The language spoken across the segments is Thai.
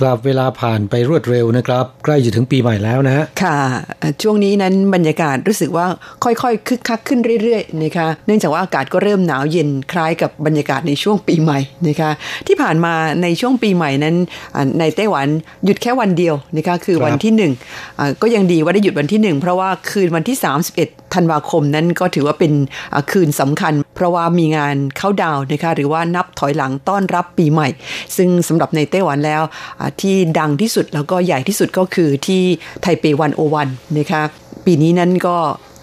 ครับเวลาผ่านไปรวดเร็วนะครับ ใกล้จะถึงปีใหม่แล้วนะค่ะ ช่วงนี้นั้นบรรยากาศรู้สึกว่าค่อยๆคึกคักขึ้นเรื่อยๆนะคะเนื่องจากว่าอากาศก็เริ่มหนาวเย็นคล้ายกับบรรยากาศในช่วงปีใหม่นะคะที่ผ่านมาในช่วงปีใหม่นั้นในไต้หวันหยุดแค่วันเดียวนะคะคือวันที่หนึ่งก็ยังดีว่าได้หยุดวันที่หนึ่งเพราะว่าคืนวันที่ 31 ธันวาคมนั้นก็ถือว่าเป็นคืนสำคัญ เพราะว่ามีงานเข้าดาวนะคะหรือว่านับถอยหลังต้อนรับปีใหม่ ซึ่งสำหรับในไต้หวันแล้วที่ดังที่สุดแล้วก็ใหญ่ที่สุดก็คือที่ไทเป One O One นะคะปีนี้นั้นก็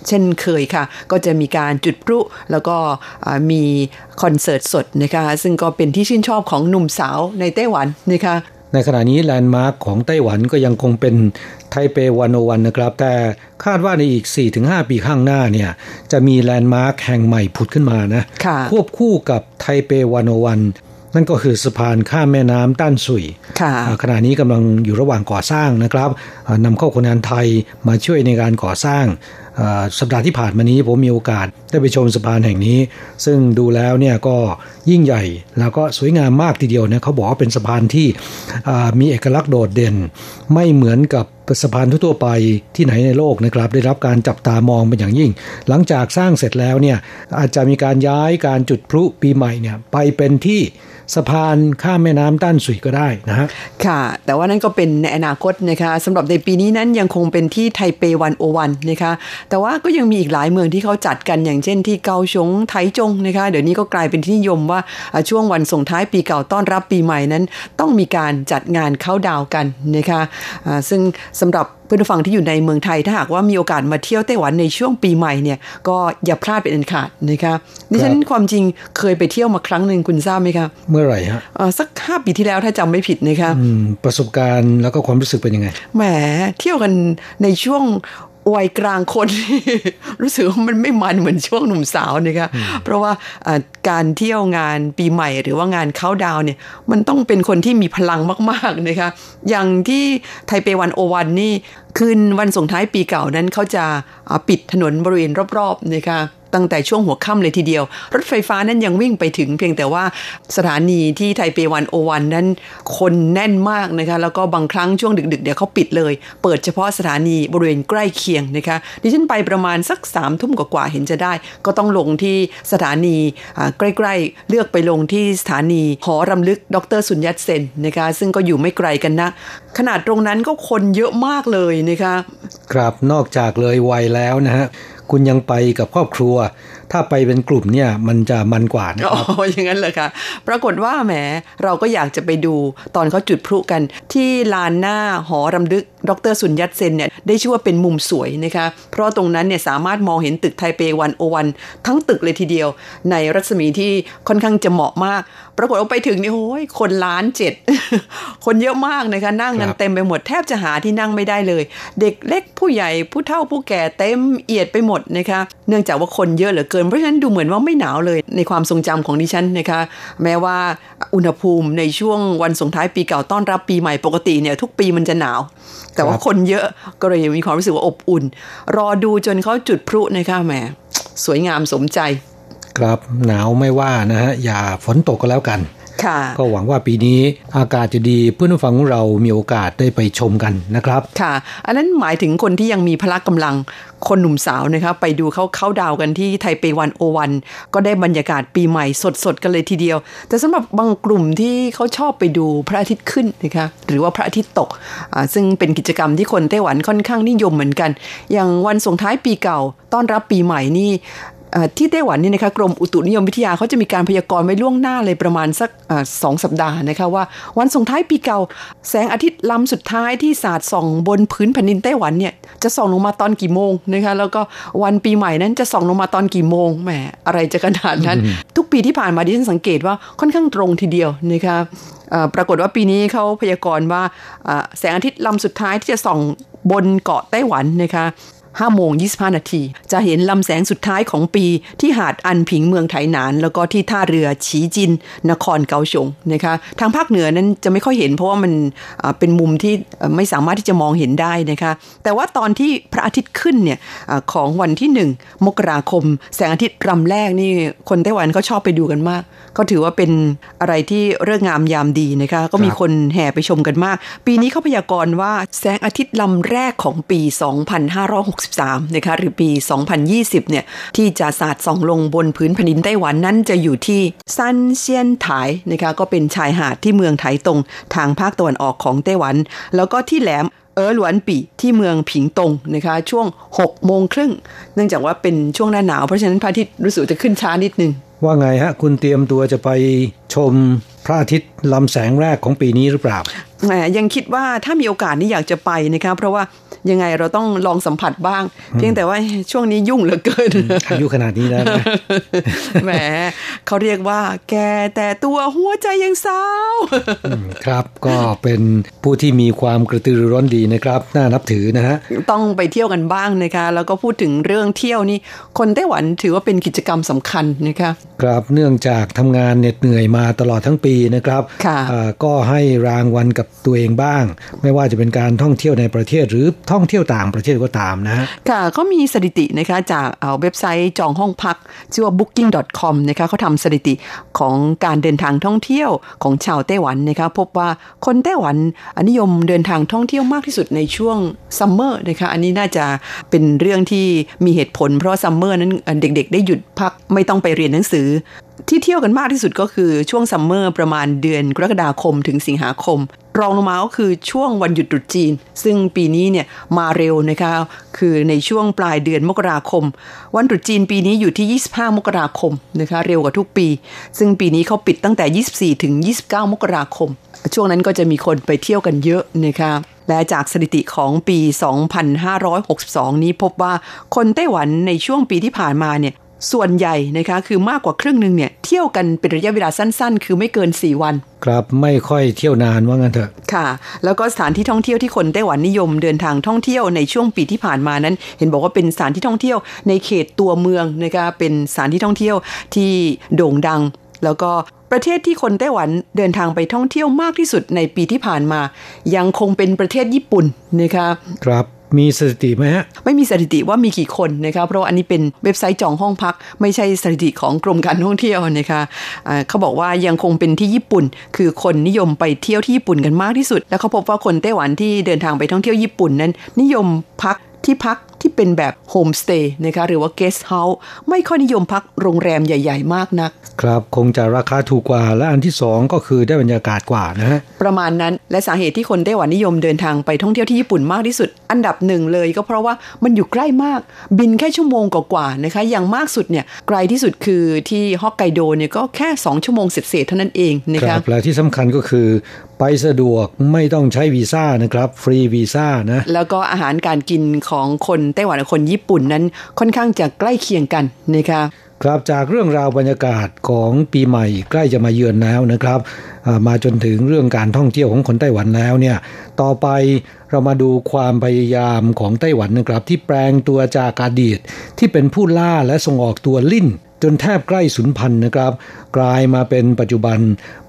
เช่นเคยค่ะ ก็จะมีการจุดพลุแล้วก็มีคอนเสิร์ตสดนะคะ ซึ่งก็เป็นที่ชื่นชอบของหนุ่มสาวในไต้หวันนะคะ ในขณะนี้แลนด์มาร์คของไต้หวันก็ยังคงเป็นไทเป One O One นะครับ แต่คาดว่าในอีก 4-5 ปีข้างหน้าเนี่ยจะมีแลนด์มาร์คแห่งใหม่ผุดขึ้นมานะค่ะควบคู่กับไทเป One O One นั่นก็คือสะพานข้ามแม่น้ำต้านสุยค่ะอ่าขณะนี้กำลังอยู่ระหว่างก่อสร้างนะครับอ่านำเข้าคนงานไทยมาช่วยในการก่อสร้างอ่าสัปดาห์ที่ผ่านมานี้ผมมีโอกาสได้ไปชมสะพานแห่งนี้ ซึ่งดูแล้วเนี่ยก็ยิ่งใหญ่แล้วก็สวยงามมากทีเดียวนะเขาบอกว่าเป็นสะพานที่อ่ามีเอกลักษณ์โดดเด่น ไม่เหมือนกับสะพานทั่วๆไปที่ไหนในโลกนะครับ ได้รับการจับตามองเป็นอย่างยิ่ง หลังจากสร้างเสร็จแล้วเนี่ยอาจจะมีการย้ายการจุดพลุปีใหม่เนี่ยไปเป็นที่ สะพานข้ามแม่น้ำต้านสุยก็ได้นะฮะค่ะ แต่ว่านั่นก็เป็นในอนาคตนะคะสำหรับในปีนี้นั้นยังคงเป็นที่ไทเปวันโอวันนะคะแต่ว่าก็ยังมีอีกหลายเมืองที่เขาจัดกันอย่างเช่นที่เกาสงไทจงนะคะเดี๋ยวนี้ก็กลายเป็นที่นิยมว่าช่วงวันส่งท้ายปีเก่าต้อนรับปีใหม่นั้น ต้องมีการจัดงานเข้าดาวกันนะคะซึ่งสำหรับ เพื่อนผู้ฟังที่อยู่ในเมืองไทยถ้าหากว่ามีโอกาสมาเที่ยวไต้หวันในช่วงปีใหม่เนี่ยก็อย่าพลาดเป็นอันขาดนะคะดิฉันความจริงเคยไปเที่ยวมาครั้งหนึ่งคุณทราบไหมคะ เมื่อไหร่ฮะเอ่อสักห้าปีที่แล้วถ้าจำไม่ผิดนะคะอืมประสบการณ์แล้วก็ความรู้สึกเป็นยังไงแหมเที่ยวกันในช่วง วัยกลางคน รู้สึกว่ามันไม่มันเหมือนช่วงหนุ่มสาวนะคะเพราะว่าอ่าการเที่ยวงานปีใหม่หรือว่างานเข้าดาวน์เนี่ยมันต้องเป็นคนที่มีพลังมากๆนะคะอย่างที่ไทเปวันโอวันนี่คืนวันส่งท้ายปีเก่านั้นเขาจะอ่าปิดถนนบริเวณรอบๆนะคะตั้งแต่ช่วงหัวค่ำเลยทีเดียว รถไฟฟ้านั้นยังวิ่งไปถึงเพียงแต่ว่าสถานีที่ไทเปวันโอวันนั้นคนแน่นมากนะคะ แล้วก็บางครั้งช่วงดึกๆเดี๋ยวเขาปิดเลย เปิดเฉพาะสถานีบริเวณใกล้เคียงนะคะดิฉันไปประมาณสักสามทุ่มกว่าๆเห็นจะได้ ก็ต้องลงที่สถานีใกล้ๆ เลือกไปลงที่สถานีหอรำลึกดรสุญญัตเซนนะคะซึ่งก็อยู่ไม่ไกลกันนะ ขนาดตรงนั้นก็คนเยอะมากเลยนะคะ ครับนอกจากเลยวัยแล้วนะฮะ คุณยังไปกับครอบครัว ถ้าไปเป็นกลุ่มเนี่ยมันจะมันกว่านะครับออย่างนั้นเลยค่ะปรากฏว่าแหมเราก็อยากจะไปดูตอนเขาจุดพลุกัน ที่ลานหน้าหอรำลึก ดรสุญญัตเซนเนี่ยได้ชื่อว่าเป็นมุมสวยนะคะ เพราะตรงนั้นเนี่ยสามารถมองเห็นตึกไทเปวันโอวันทั้งตึกเลยทีเดียว ในรัศมีที่ค่อนข้างจะเหมาะมาก ปรากฏว่าไปถึงนี่โอ้ยคนล้านเจ็ดคนเยอะมากนะคะนั่งกันครับเต็มไปหมดแทบจะหาที่นั่งไม่ได้เลย เด็กเล็กผู้ใหญ่ผู้เฒ่าผู้แก่เต็มเอียดไปหมดนะคะเนื่องจากว่าคนเยอะเหลือเกินเพราะฉะนั้นดูเหมือนว่าไม่หนาวเลยในความทรงจำของดิฉันนะคะ แม้ว่าอุณหภูมิในช่วงวันส่งท้ายปีเก่าต้อนรับปีใหม่ปกติเนี่ยทุกปีมันจะหนาว แต่ว่าครับคนเยอะก็เลยมีความรู้สึกว่าอบอุ่น รอดูจนเขาจุดพลุนะคะแหมสวยงามสมใจ ครับ หนาวไม่ว่านะฮะอย่าฝนตกก็แล้วกันค่ะก็หวังว่าปีนี้อากาศจะดีเพื่อนผู้ฟังของเรามีโอกาสได้ไปชมกันนะครับ ค่ะ อันนั้นหมายถึงคนที่ยังมีพละกำลังคนหนุ่มสาวนะคะไปดูเขาเข้าดาวกันที่ไทเปวันโอวันก็ได้บรรยากาศปีใหม่สดๆกันเลยทีเดียว แต่สำหรับบางกลุ่มที่เขาชอบไปดูพระอาทิตย์ขึ้นนะคะหรือว่าพระอาทิตย์ตก ซึ่งเป็นกิจกรรมที่คนไต้หวันค่อนข้างนิยมเหมือนกัน อย่างวันส่งท้ายปีเก่าต้อนรับปีใหม่นี่ ที่ไต้หวันนี่นะคะกรมอุตุนิยมวิทยาเขาจะมีการพยากรณ์ไว้ล่วงหน้าเลยประมาณสักสองสัปดาห์นะคะว่าวันส่งท้ายปีเก่า แสงอาทิตย์ลำสุดท้ายที่สาดส่องบนพื้นแผ่นดินไต้หวันเนี่ยจะส่องลงมาตอนกี่โมงนะคะแล้วก็วันปีใหม่นั้นจะส่องลงมาตอนกี่โมงแหมอะไรจะขนาดนั้น ทุกปีที่ผ่านมาดิฉันสังเกตว่าค่อนข้างตรงทีเดียวนะคะปรากฏว่าปีนี้เขาพยากรณ์ว่าแสงอาทิตย์ลำสุดท้ายที่จะส่องบนเกาะไต้หวันนะคะ 5โมง25 นาที จะเห็นลำแสงสุดท้ายของปีที่หาดอันผิงเมืองไถหนาน แล้วก็ที่ท่าเรือฉีจิน นครเกาฉงนะคะทางภาคเหนือนั้นจะไม่ค่อยเห็นเพราะว่ามันเป็นมุมที่ไม่สามารถที่จะมองเห็นได้นะคะแต่ว่าตอนที่พระอาทิตย์ขึ้นเนี่ยของวันที่ 1 มกราคม แสงอาทิตย์รำแรกนี่คนไต้หวันก็ชอบไปดูกันมาก ก็ถือว่าเป็นอะไรที่เรื่องงามยามดีนะคะก็มีคนแห่ไปชมกันมาก ปีนี้เขาพยากรณ์ว่าแสงอาทิตย์ลำแรกของปี 2560 2013นะคะหรือปี 2020 เนี่ยที่จะสาดส่องลงบนพื้นแผ่นดินไต้หวันนั้นจะอยู่ที่ซันเซียนไถนะคะก็เป็นชายหาดที่เมืองไถตงทางภาคตะวันออกของไต้หวัน แล้วก็ที่แหลมเออหลวนปีที่เมืองผิงตงนะคะ ช่วง6โมงครึ่งเนื่องจากว่าเป็นช่วงหน้าหนาว เพราะฉะนั้นพระอาทิตย์รู้สึกจะขึ้นช้านิดนึง ว่าไงฮะ คุณเตรียมตัวจะไปชมพระอาทิตย์ลำแสงแรกของปีนี้หรือเปล่าแหมยังคิดว่าถ้ามีโอกาสนี่อยากจะไปนะคะ เพราะว่า ยังไงเราต้องลองสัมผัสบ้าง เพียงแต่ว่าช่วงนี้ยุ่งเหลือเกินอายุขนาดนี้แล้วนะแหมเขาเรียกว่า แกแต่ตัวหัวใจยังสาวครับก็เป็นผู้ที่มีความกระตือรือร้นดีนะครับน่านับถือนะฮะต้องไปเที่ยวกันบ้างนะคะ แล้วก็พูดถึงเรื่องเที่ยวนี่คนไต้หวันถือว่าเป็นกิจกรรมสำคัญนะคะครับเนื่องจากทำงานเหน็ดเหนื่อยมาตลอดทั้งปีนะครับก็ให้รางวัลกับตัวเองบ้าง ไม่ว่าจะเป็นการท่องเที่ยวในประเทศหรือท่องเที่ยวต่างประเทศก็ตามนะค่ะเขามีสถิตินะคะจากเอาเว็บไซต์จองห้องพัก ชื่อว่า booking.com นะคะเขาทำสถิติของการเดินทางท่องเที่ยวของชาวไต้หวันนะคะพบว่าคนไต้หวันนิยมเดินทางท่องเที่ยวมากที่สุดในช่วงsummer นะคะอันนี้น่าจะเป็นเรื่องที่มีเหตุผล เพราะ summer นั้นเด็กๆ ได้หยุดพักไม่ต้องไปเรียนหนังสือ ที่เที่ยวกันมากที่สุดก็คือช่วง summer ประมาณเดือนกรกฎาคมถึงสิงหาคม รองลงมาก็คือช่วงวันหยุดตรุษจีน ซึ่งปีนี้เนี่ยมาเร็วนะคะคือในช่วงปลายเดือนมกราคม วันตรุษจีนปีนี้อยู่ที่ 25 มกราคมนะคะเร็วกว่าทุกปี ซึ่งปีนี้เขาปิดตั้งแต่ 24 ถึง 29 มกราคม ช่วงนั้นก็จะมีคนไปเที่ยวกันเยอะนะคะและจากสถิติของปี 2562 นี้พบว่าคนไต้หวันในช่วงปีที่ผ่านมาเนี่ย ส่วนใหญ่นะคะคือมากกว่าครึ่งหนึ่งเนี่ยเที่ยวกันเป็นระยะเวลาสั้นๆ คือไม่เกิน 4 วัน ครับไม่ค่อยเที่ยวนานว่างั้นเถอะค่ะ แล้วก็สถานที่ท่องเที่ยวที่คนไต้หวันนิยมเดินทางท่องเที่ยวในช่วงปีที่ผ่านมานั้น เห็นบอกว่าเป็นสถานที่ท่องเที่ยวในเขตตัวเมืองนะคะเป็นสถานที่ท่องเที่ยวที่โด่งดัง แล้วก็ประเทศที่คนไต้หวันเดินทางไปท่องเที่ยวมากที่สุดในปีที่ผ่านมา ยังคงเป็นประเทศญี่ปุ่นนะคะครับ มีสถิติไหมฮะ ไม่มีสถิติว่ามีกี่คนนะคะเพราะอันนี้เป็นเว็บไซต์จองห้องพัก ไม่ใช่สถิติของกรมการท่องเที่ยวนะคะเขาบอกว่ายังคงเป็นที่ญี่ปุ่น คือคนนิยมไปเที่ยวที่ญี่ปุ่นกันมากที่สุด แล้วเขาพบว่าคนไต้หวันที่เดินทางไปท่องเที่ยวญี่ปุ่นนั้น นิยมพัก ที่พักที่เป็นแบบโฮมสเตย์นะคะหรือว่าเกสต์เฮาส์ไม่ค่อยนิยมพักโรงแรมใหญ่ ๆ มากนัก ครับคงจะราคาถูกกว่า และอันที่สองก็คือได้บรรยากาศกว่านะฮะประมาณนั้นและสาเหตุที่คนไต้หวันนิยมเดินทางไปท่องเที่ยวที่ญี่ปุ่นมากที่สุด อันดับหนึ่งเลยก็เพราะว่ามันอยู่ใกล้มากบินแค่ชั่วโมงกว่าๆนะคะอย่างมากสุดเนี่ยไกลที่สุดคือที่ฮอกไกโดเนี่ยก็แค่ 2 ชั่วโมงเศษเท่านั้นเองนะคะและที่สำคัญก็คือ ไปสะดวกไม่ต้องใช้วีซ่านะครับ ฟรีวีซ่านะ แล้วก็อาหารการกินของคนไต้หวันกับคนญี่ปุ่นนั้นค่อนข้างจะใกล้เคียงกันนะคะครับจากเรื่องราวบรรยากาศของปีใหม่ใกล้จะมาเยือนแล้วนะครับมาจนถึงเรื่องการท่องเที่ยวของคนไต้หวันแล้วเนี่ยต่อไปเรามาดูความพยายามของไต้หวันนะครับ ที่แปลงตัวจากอดีตที่เป็นผู้ล่าและส่งออกตัวลิ่น จนแทบใกล้สูญพันธุ์นะครับ กลายมาเป็นปัจจุบัน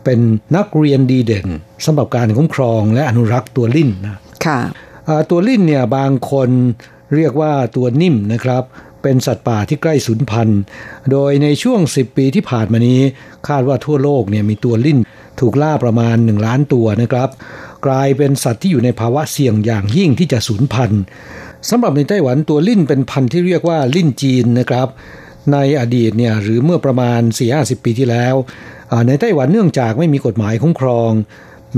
เป็นนักเรียนดีเด่นสำหรับการคุ้มครองและอนุรักษ์ตัวลิ่นนะค่ะตัวลิ่นเนี่ยบางคนเรียกว่าตัวนิ่มนะครับ เป็นสัตว์ป่าที่ใกล้สูญพันธุ์ โดยในช่วง 10 ปีที่ผ่านมานี้ คาดว่าทั่วโลกเนี่ยมีตัวลิ่นถูกล่าประมาณ 1 ล้านตัวนะครับ กลายเป็นสัตว์ที่อยู่ในภาวะเสี่ยงอย่างยิ่งที่จะสูญพันธุ์สำหรับในไต้หวันตัวลิ่นเป็นพันธุ์ที่เรียกว่าลิ่นจีนนะครับ ในอดีตเนี่ยหรือเมื่อประมาณ 4-50 ปีที่แล้วในไต้หวันเนื่องจากไม่มีกฎหมายคุ้มครอง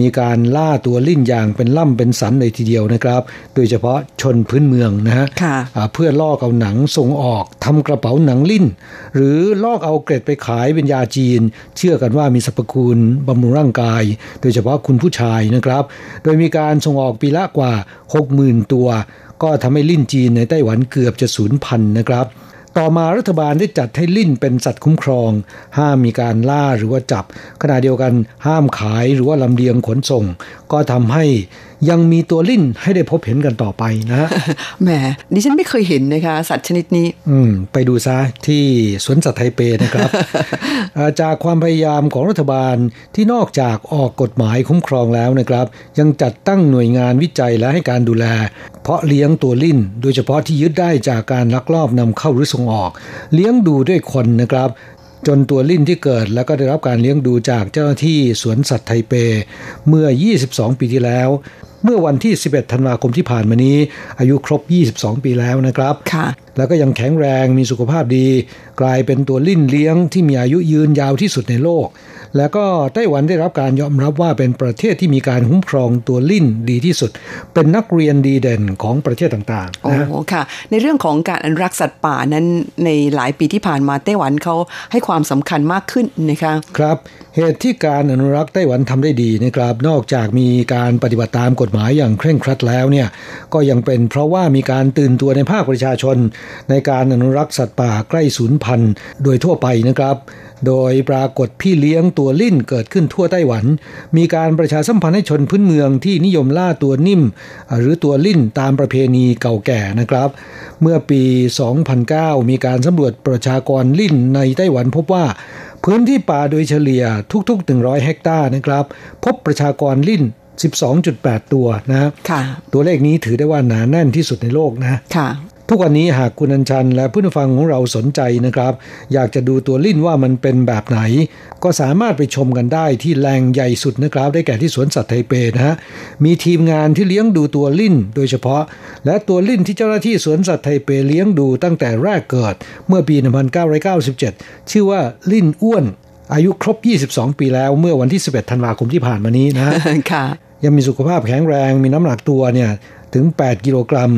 มีการล่าตัวลิ่นอย่างเป็นล่ำเป็นสันเลยทีเดียวนะครับ โดยเฉพาะชนพื้นเมืองนะฮะเพื่อลอกเอาหนังส่งออกทำกระเป๋าหนังลิ่น หรือลอกเอาเกร็ดไปขายเป็นยาจีน เชื่อกันว่ามีสรรพคุณบำรุงร่างกาย โดยเฉพาะคุณผู้ชายนะครับ โดยมีการส่งออกปีละกว่า 60,000 ตัว ก็ทำให้ลิ่นจีนในไต้หวันเกือบจะสูญพันธุ์นะครับ ต่อมารัฐบาลได้จัดให้ลิ้นเป็นสัตว์คุ้มครอง ห้ามมีการล่าหรือว่าจับ ขณะเดียวกันห้ามขายหรือว่าลำเลียงขนส่ง ก็ทำให้ ยังมีตัวลิ่นให้ได้พบเห็นกันต่อไปนะแหมดิฉันไม่เคยเห็นนะคะ สัตว์ชนิดนี้ อืม ไปดูซะที่สวนสัตว์ไทเปนะครับ จากความพยายามของรัฐบาลที่นอกจากออกกฎหมายคุ้มครองแล้วนะครับ ยังจัดตั้งหน่วยงานวิจัยและให้การดูแล เพราะเลี้ยงตัวลิ่น โดยเฉพาะที่ยึดได้จากการลักลอบนำเข้าหรือส่งออก เลี้ยงดูด้วยคนนะครับจนตัวลิ่นที่เกิดแล้วก็ได้รับการเลี้ยงดูจากเจ้าหน้าที่สวนสัตว์ไทเป เมื่อ 22 ปีที่แล้ว เมื่อวันที่ 11 ธันวาคมที่ผ่านมานี้ อายุครบ 22 ปีแล้วนะครับค่ะแล้วก็ยังแข็งแรงมีสุขภาพดี กลายเป็นตัวลิ่นเลี้ยงที่มีอายุยืนยาวที่สุดในโลก แล้วก็ไต้หวันได้รับการยอมรับว่าเป็นประเทศที่มีการคุ้มครองตัวลิ่นดีที่สุด เป็นนักเรียนดีเด่นของประเทศต่างๆโอ้ค่ะ ในเรื่องของการอนุรักษ์สัตว์ป่านั้นในหลายปีที่ผ่านมาไต้หวันเขาให้ความสำคัญมากขึ้นนะคะครับ เหตุที่การอนุรักษ์ไต้หวันทำได้ดีนะครับนอกจากมีการปฏิบัติตามกฎหมายอย่างเคร่งครัดแล้วเนี่ยก็ยังเป็นเพราะว่ามีการตื่นตัวในภาคประชาชน ในการอนุรักษ์สัตว์ป่าใกล้สูญพันธุ์โดยทั่วไปนะครับ โดยปรากฏพี่เลี้ยงตัวลิ่นเกิดขึ้นทั่วไต้หวัน มีการประชาสัมพันธ์ให้ชนพื้นเมืองที่นิยมล่าตัวนิ่ม หรือตัวลิ่นตามประเพณีเก่าแก่นะครับ เมื่อปี 2009 มีการสำรวจประชากรลิ่นในไต้หวันพบว่าพื้นที่ป่าโดยเฉลี่ยทุกๆ 100 เฮกตาร์นะครับ พบประชากรลิ่น 12.8 ตัวนะตัวเลขนี้ถือได้ว่าหนาแน่นที่สุดในโลกนะ ทุกวันนี้หากคุณอัญชัน และผู้ฟังของเราสนใจนะครับ อยากจะดูตัวลิ่นว่ามันเป็นแบบไหน ก็สามารถไปชมกันได้ที่แหล่งใหญ่สุดนะครับ ได้แก่ที่สวนสัตว์ไทเปนะฮะมีทีมงานที่เลี้ยงดูตัวลิ่นโดยเฉพาะ และตัวลิ่นที่เจ้าหน้าที่สวนสัตว์ไทเปเลี้ยงดูตั้งแต่แรกเกิด เมื่อปี 1997 ชื่อว่าลิ่นอ้วนอายุครบ 22 ปีแล้วเมื่อวันที่ 11 ธันวาคมที่ผ่านมานี้นะค่ะยังมีสุขภาพแข็งแรง มีน้ำหนักตัวเนี่ย ถึง 8 กิโลกรัม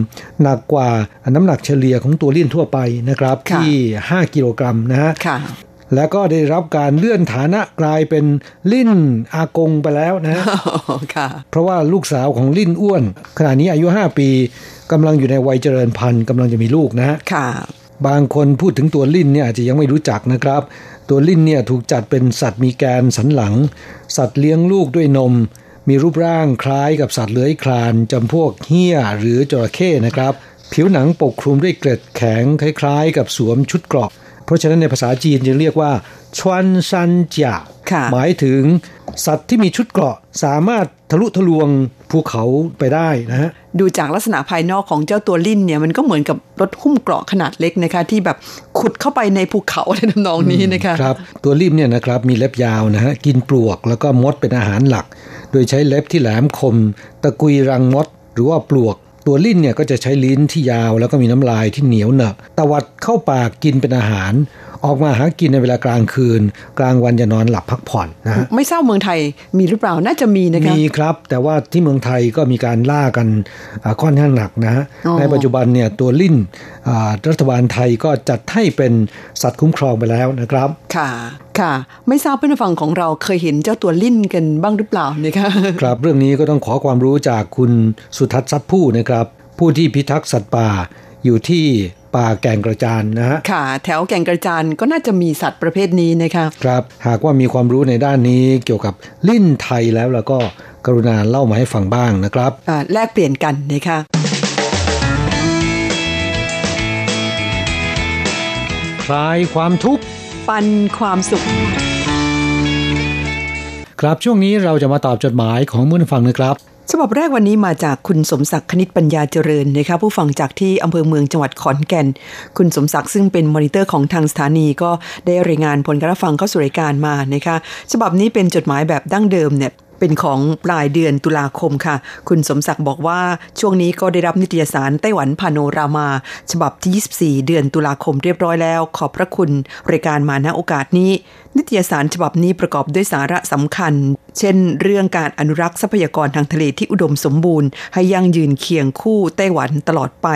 หนักกว่าน้ำหนักเฉลี่ยของตัวเลี่ยนทั่วไปนะครับ ที่ 5 กิโลกรัมนะฮะแล้วก็ได้รับการเลื่อนฐานะกลายเป็นลิ่นอากงไปแล้วนะเพราะว่าลูกสาวของลิ่นอ้วน ขณะนี้อายุ 5 ปีกำลังอยู่ในวัยเจริญพันธุ์กำลังจะมีลูกนะค่ะ บางคนพูดถึงตัวลิ่นเนี่ยอาจจะยังไม่รู้จักนะครับ ตัวลิ่นเนี่ยถูกจัดเป็นสัตว์มีแกนสันหลัง สัตว์เลี้ยงลูกด้วยนม มีรูปร่างคล้ายกับสัตว์เลื้อยคลานจำพวกเหี้ยหรือจระเข้นะครับ ผิวหนังปกคลุมด้วยเกล็ดแข็งคล้ายๆ กับสวมชุดเกราะ เพราะฉะนั้นในภาษาจีนจึงเรียกว่าชวนซันจาหมายถึงสัตว์ที่มีชุดเกราะสามารถทะลุทะลวงภูเขาไปได้นะฮะดูจากลักษณะภายนอกของเจ้าตัวลิ่นเนี่ยมันก็เหมือนกับรถหุ้มเกราะขนาดเล็กนะคะที่แบบขุดเข้าไปในภูเขาในทำนองนี้นะคะครับตัวลิ่นเนี่ยนะครับมีเล็บยาวนะฮะกินปลวกแล้วก็มดเป็นอาหารหลัก โดยใช้เล็บที่แหลมคม ตะกุยรังมด หรือว่าปลวก ตัวลิ้นเนี่ยก็จะใช้ลิ้นที่ยาวแล้วก็มีน้ำลายที่เหนียวเหนอะตวัดเข้าปากกินเป็นอาหาร ออกมาหากินในเวลากลางคืน กลางวันจะนอนหลับพักผ่อนนะไม่ทราบเมืองไทยมีหรือเปล่าน่าจะมีนะครับมีครับ แต่ว่าที่เมืองไทยก็มีการล่ากันค่อนข้างหนักนะในปัจจุบันเนี่ยตัวลิ่นรัฐบาลไทยก็จัดให้เป็นสัตว์คุ้มครองไปแล้วนะครับค่ะค่ะ ไม่ทราบเพื่อนฟังของเราเคยเห็นเจ้าตัวลิ่นกันบ้างหรือเปล่านะคะครับเรื่องนี้ก็ต้องขอความรู้จากคุณสุทัศน์ซับผู้นะครับ ผู้ที่พิทักษ์สัตว์ป่าอยู่ที่ ป่าแก่งกระจานนะฮะค่ะ แถวแก่งกระจานก็น่าจะมีสัตว์ประเภทนี้นะคะครับหากว่ามีความรู้ในด้านนี้เกี่ยวกับลิ้นไทยแล้วแล้วก็กรุณาเล่ามาให้ฟังบ้างนะครับแลกเปลี่ยนกันนะคะคลายความทุกข์ปันความสุข ครับช่วงนี้เราจะมาตอบจดหมายของมือฟังนะครับ ฉบับแรกวันนี้มาจากคุณสมศักดิ์คณิตปัญญาเจริญนะคะผู้ฟังจากที่อำเภอเมืองจังหวัดขอนแก่น คุณสมศักดิ์ซึ่งเป็นมอนิเตอร์ของทางสถานีก็ได้รายงานผลการฟังเข้าสู่รายการมานะคะฉบับนี้เป็นจดหมายแบบดั้งเดิมเนี่ย เป็นของปลายเดือนตุลาคมค่ะ คุณสมศักดิ์บอกว่าช่วงนี้ก็ได้รับนิตยสารไต้หวันพาโนรามา ฉบับที่ 24 เดือนตุลาคมเรียบร้อยแล้ว ขอบพระคุณรายการมาณโอกาสนี้ นิตยสารฉบับนี้ประกอบด้วยสาระสำคัญ เช่น เรื่องการอนุรักษ์ทรัพยากรทางทะเลที่อุดมสมบูรณ์ ให้ยั่งยืนเคียงคู่ไต้หวันตลอดไป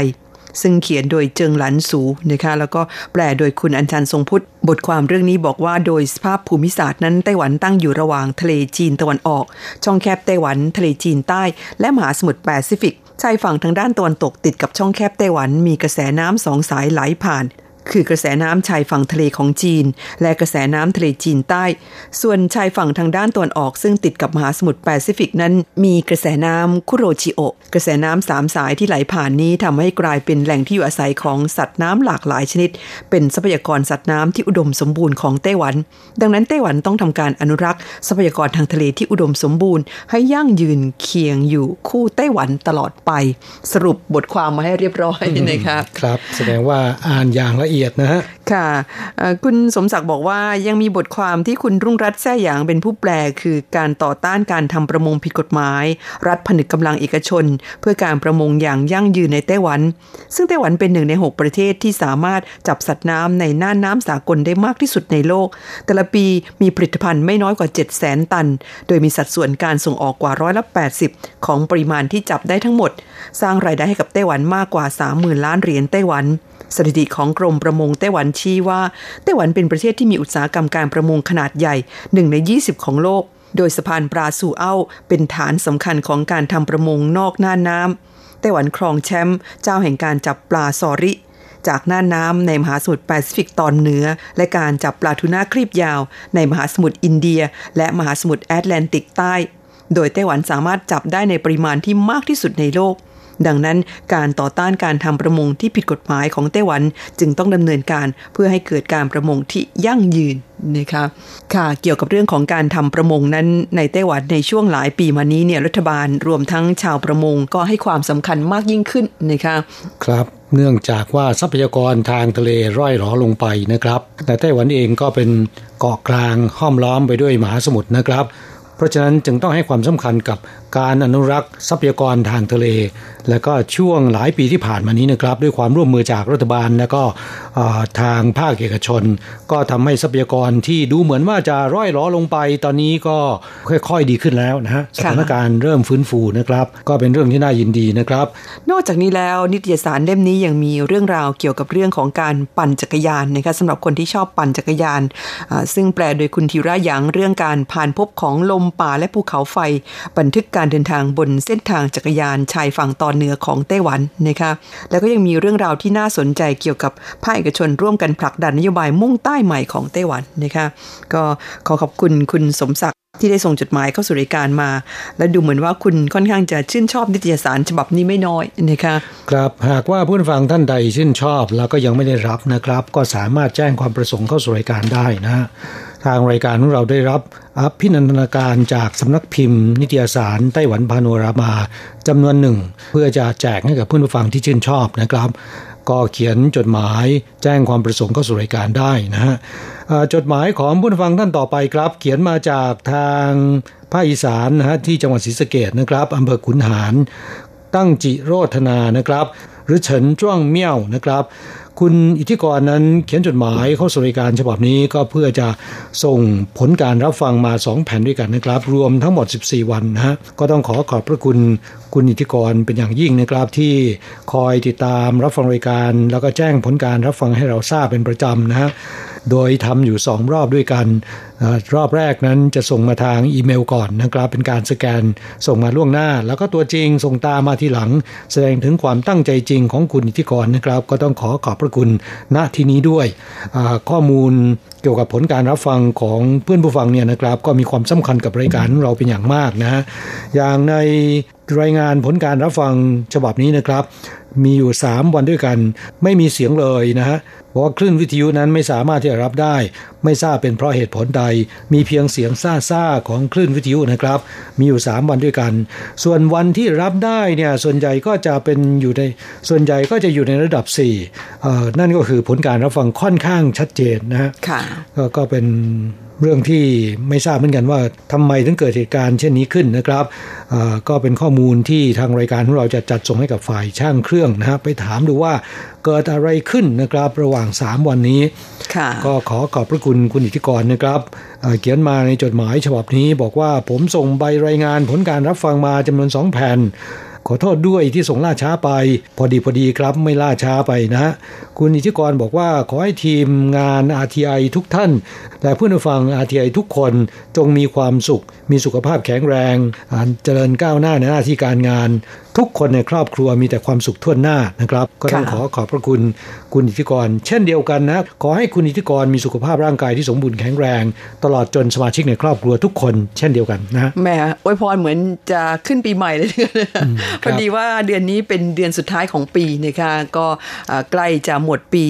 ซึ่งเขียนโดยเจิงหลันสูนะคะแล้วก็แปลโดยคุณอัญชันทรงพุทธ บทความเรื่องนี้บอกว่าโดยสภาพภูมิศาสตร์นั้นไต้หวันตั้งอยู่ระหว่างทะเลจีนตะวันออก ช่องแคบไต้หวันทะเลจีนใต้ และมหาสมุทรแปซิฟิกชายฝั่งทางด้านตะวันตกติดกับช่องแคบไต้หวันมีกระแสน้ำสองสายไหลผ่าน คือกระแสน้ำชายฝั่งทะเลของจีน และกระแสน้ำทะเลจีนใต้ ส่วนชายฝั่งทางด้านตะวันออกซึ่งติดกับมหาสมุทรแปซิฟิกนั้น มีกระแสน้ำคุโรชิโอกระแสน้ำสามสายที่ไหลผ่านนี้ทำให้กลายเป็นแหล่งที่อยู่อาศัยของสัตว์น้ำหลากหลายชนิด เป็นทรัพยากรสัตว์น้ำที่อุดมสมบูรณ์ของไต้หวัน ดังนั้นไต้หวันต้องทำการอนุรักษ์ทรัพยากรทางทะเลที่อุดมสมบูรณ์ ให้ยั่งยืนเคียงอยู่คู่ไต้หวันตลอดไป สรุปบทความมาให้เรียบร้อยนะคะครับ แสดงว่าอ่านอย่างละเอียดนะฮะ ค่ะคุณสมศักดิ์บอกว่ายังมีบทความที่คุณรุ่งรัตน์แท้หยางเป็นผู้แปลคือการต่อต้านการทำประมงผิดกฎหมาย รัฐผนึกกำลังเอกชน เพื่อการประมงอย่างยั่งยืนในไต้หวัน ซึ่งไต้หวันเป็นหนึ่งใน 6 ประเทศที่สามารถจับสัตว์น้ำในน่านน้ำสากลได้มากที่สุดในโลก แต่ละปีมีผลิตภัณฑ์ไม่น้อยกว่า 7 0 0 0 0 0 ตัน โดยมีสัดส่วนการส่งออกกว่าร้อยละ80 ของปริมาณที่จับได้ทั้งหมด สร้างรายได้ให้กับไต้หวันมากกว่า 30,000 ล้านเหรียญไต้หวัน สถิติของกรมประมงไต้หวันชี้ว่า ไต้หวันเป็นประเทศที่มีอุตสาหกรรมการประมงขนาดใหญ่หนึ่งใน 20 ของโลก โดยสะพานปลาสู่เอ้า เป็นฐานสำคัญของการทำประมงนอกน่านน้ำไต้หวันครองแชมป์เจ้าแห่งการจับปลาซอริจากน่านน้ำในมหาสมุทรแปซิฟิกตอนเหนือ และการจับปลาทูน่าครีบยาว ในมหาสมุทรอินเดีย และมหาสมุทรแอตแลนติกใต้ โดยไต้หวันสามารถจับได้ในปริมาณที่มากที่สุดในโลก ดังนั้นการต่อต้านการทำประมงที่ผิดกฎหมายของไต้หวันจึงต้องดำเนินการเพื่อให้เกิดการประมงที่ยั่งยืนนะคะค่ะเกี่ยวกับเรื่องของการทำประมงนั้นในไต้หวันในช่วงหลายปีมานี้เนี่ยรัฐบาลรวมทั้งชาวประมงก็ให้ความสำคัญมากยิ่งขึ้นนะคะครับเนื่องจากว่าทรัพยากรทางทะเลร่อยหรอลงไปนะครับ แต่ไต้หวันเองก็เป็นเกาะกลางห้อมล้อมไปด้วยมหาสมุทรนะครับ เพราะฉะนั้นจึงต้องให้ความสำคัญกับ การอนุรักษ์ทรัพยากรทางทะเล และก็ช่วงหลายปีที่ผ่านมานี้นะครับ ด้วยความร่วมมือจากรัฐบาลและก็ทางภาคเอกชน ก็ทำให้ทรัพยากรที่ดูเหมือนว่าจะร่อยล้อลงไป ตอนนี้ก็ค่อยๆดีขึ้นแล้วนะฮะสถานการณ์เริ่มฟื้นฟูนะครับ ก็เป็นเรื่องที่น่ายินดีนะครับ นอกจากนี้แล้วนิตยสารเล่มนี้ยังมีเรื่องราวเกี่ยวกับเรื่องของการปั่นจักรยานนะคะสำหรับคนที่ชอบปั่นจักรยาน ซึ่งแปลโดยคุณธีระหยางเรื่องการผ่านพบของลมป่าและภูเขาไฟ บันทึกการเดินทางบนเส้นทางจักรยานชายฝั่งตอนเหนือของไต้หวันนะคะแล้วก็ยังมีเรื่องราวที่น่าสนใจเกี่ยวกับภาคเอกชนร่วมกันผลักดันนโยบายมุ่งใต้ใหม่ของไต้หวันนะคะก็ขอขอบคุณคุณสมศักดิ์ที่ได้ส่งจดหมายเข้าสู่รายการมา และดูเหมือนว่าคุณค่อนข้างจะชื่นชอบนิตยสารฉบับนี้ไม่น้อยนะคะครับหากว่าผู้ฟังท่านใดชื่นชอบแล้วก็ยังไม่ได้รับนะครับ ก็สามารถแจ้งความประสงค์เข้าสู่รายการได้นะ ทางรายการของเราได้รับอภินันทนาการจากสำนักพิมพ์ นิตยสารไต้หวันพาโนรามาจำนวนหนึ่ง เพื่อจะแจกให้กับเพื่อนผู้ฟังที่ชื่นชอบนะครับ ก็เขียนจดหมายแจ้งความประสงค์เข้าสู่รายการได้นะฮะจดหมายของผู้ฟังท่านต่อไปครับ เขียนมาจากทางภาคอีสานนะฮะที่จังหวัดศรีสะเกดนะครับอำเภอขุนหารตั้งจิโรธนานะครับ หรือเฉินจ้วงเมี่ยวนะครับ คุณอิทธิกรนั้นเขียนจดหมายเข้าสู่รายการฉบับนี้ก็เพื่อจะส่งผลการรับฟังมา 2 แผ่นด้วยกันนะครับ รวมทั้งหมด 14 วันนะฮะก็ต้องขอขอบพระคุณ คุณอิทธิกรเป็นอย่างยิ่งนะครับที่คอยติดตามรับฟังรายการ แล้วก็แจ้งผลการรับฟังให้เราทราบเป็นประจำนะฮะโดยทำอยู่2รอบด้วยกันรอบแรกนั้นจะส่งมาทางอีเมลก่อนนะครับเป็นการสแกนส่งมาล่วงหน้า แล้วก็ตัวจริงส่งตามมาทีหลัง แสดงถึงความตั้งใจจริงของคุณอิทธิกรนะครับ ก็ต้องขอขอบพระคุณณที่นี้ด้วยข้อมูล กี่ยวกับผลการรับฟังของเพื่อนผู้ฟังเนี่ยนะครับ ก็มีความสำคัญกับรายการของเราเป็นอย่างมากนะอย่างในรายงานผลการรับฟังฉบับนี้นะครับ มีอยู่ 3 วันด้วยกัน ไม่มีเสียงเลยนะฮะเพราะว่าคลื่นวิทยุนั้นไม่สามารถที่จะรับได้ ไม่ทราบเป็นเพราะเหตุผลใด มีเพียงเสียงซ่าๆของคลื่นวิทยุนะครับ มีอยู่ 3 วันด้วยกัน ส่วนวันที่รับได้เนี่ยส่วนใหญ่ก็จะเป็นอยู่ในส่วนใหญ่ก็จะอยู่ในระดับ4เอ่อนั่นก็คือผลการรับฟังค่อนข้างชัดเจนนะฮะค่ะก็ก็เป็น เรื่องที่ไม่ทราบเหมือนกันว่าทำไมถึงเกิดเหตุการณ์เช่นนี้ขึ้นนะครับเอ่อก็เป็นข้อมูลที่ทางรายการของเราจะจัดส่งให้กับฝ่ายช่างเครื่องนะฮะไปถามดูว่าเกิดอะไรขึ้นนะครับระหว่าง 3 วันนี้ค่ะก็ขอขอบพระคุณคุณอิทธิกรนะครับเอ่อเขียนมาในจดหมายฉบับนี้บอกว่าผมส่งใบรายงานผลการรับฟังมาจำนวนสองแผ่น ขอโทษด้วยที่ส่งล่าช้าไป พอดีพอดีครับไม่ล่าช้าไปนะฮะคุณอิทธิกรบอกว่าขอให้ทีมงาน RTI ทุกท่าน และเพื่อนผู้ฟัง RTI ทุกคนจงมีความสุข มีสุขภาพแข็งแรงอ่าเจริญก้าวหน้าในหน้าที่การงาน ทุกคนในครอบครัวมีแต่ความสุขทั่วหน้านะครับ ก็ต้องค่ะขอขอบพระคุณคุณอิทธิกร เช่นเดียวกันนะ ขอให้คุณอิทธิกรมีสุขภาพร่างกายที่สมบูรณ์แข็งแรง ตลอดจนสมาชิกในครอบครัวทุกคน เช่นเดียวกันนะแหม่อวยพรเหมือนจะขึ้นปีใหม่เลยเนี่ยพอดีว่าเดือนนี้เป็นเดือนสุดท้ายของปีนะคะก็เอ่อใกล้จะหมดปี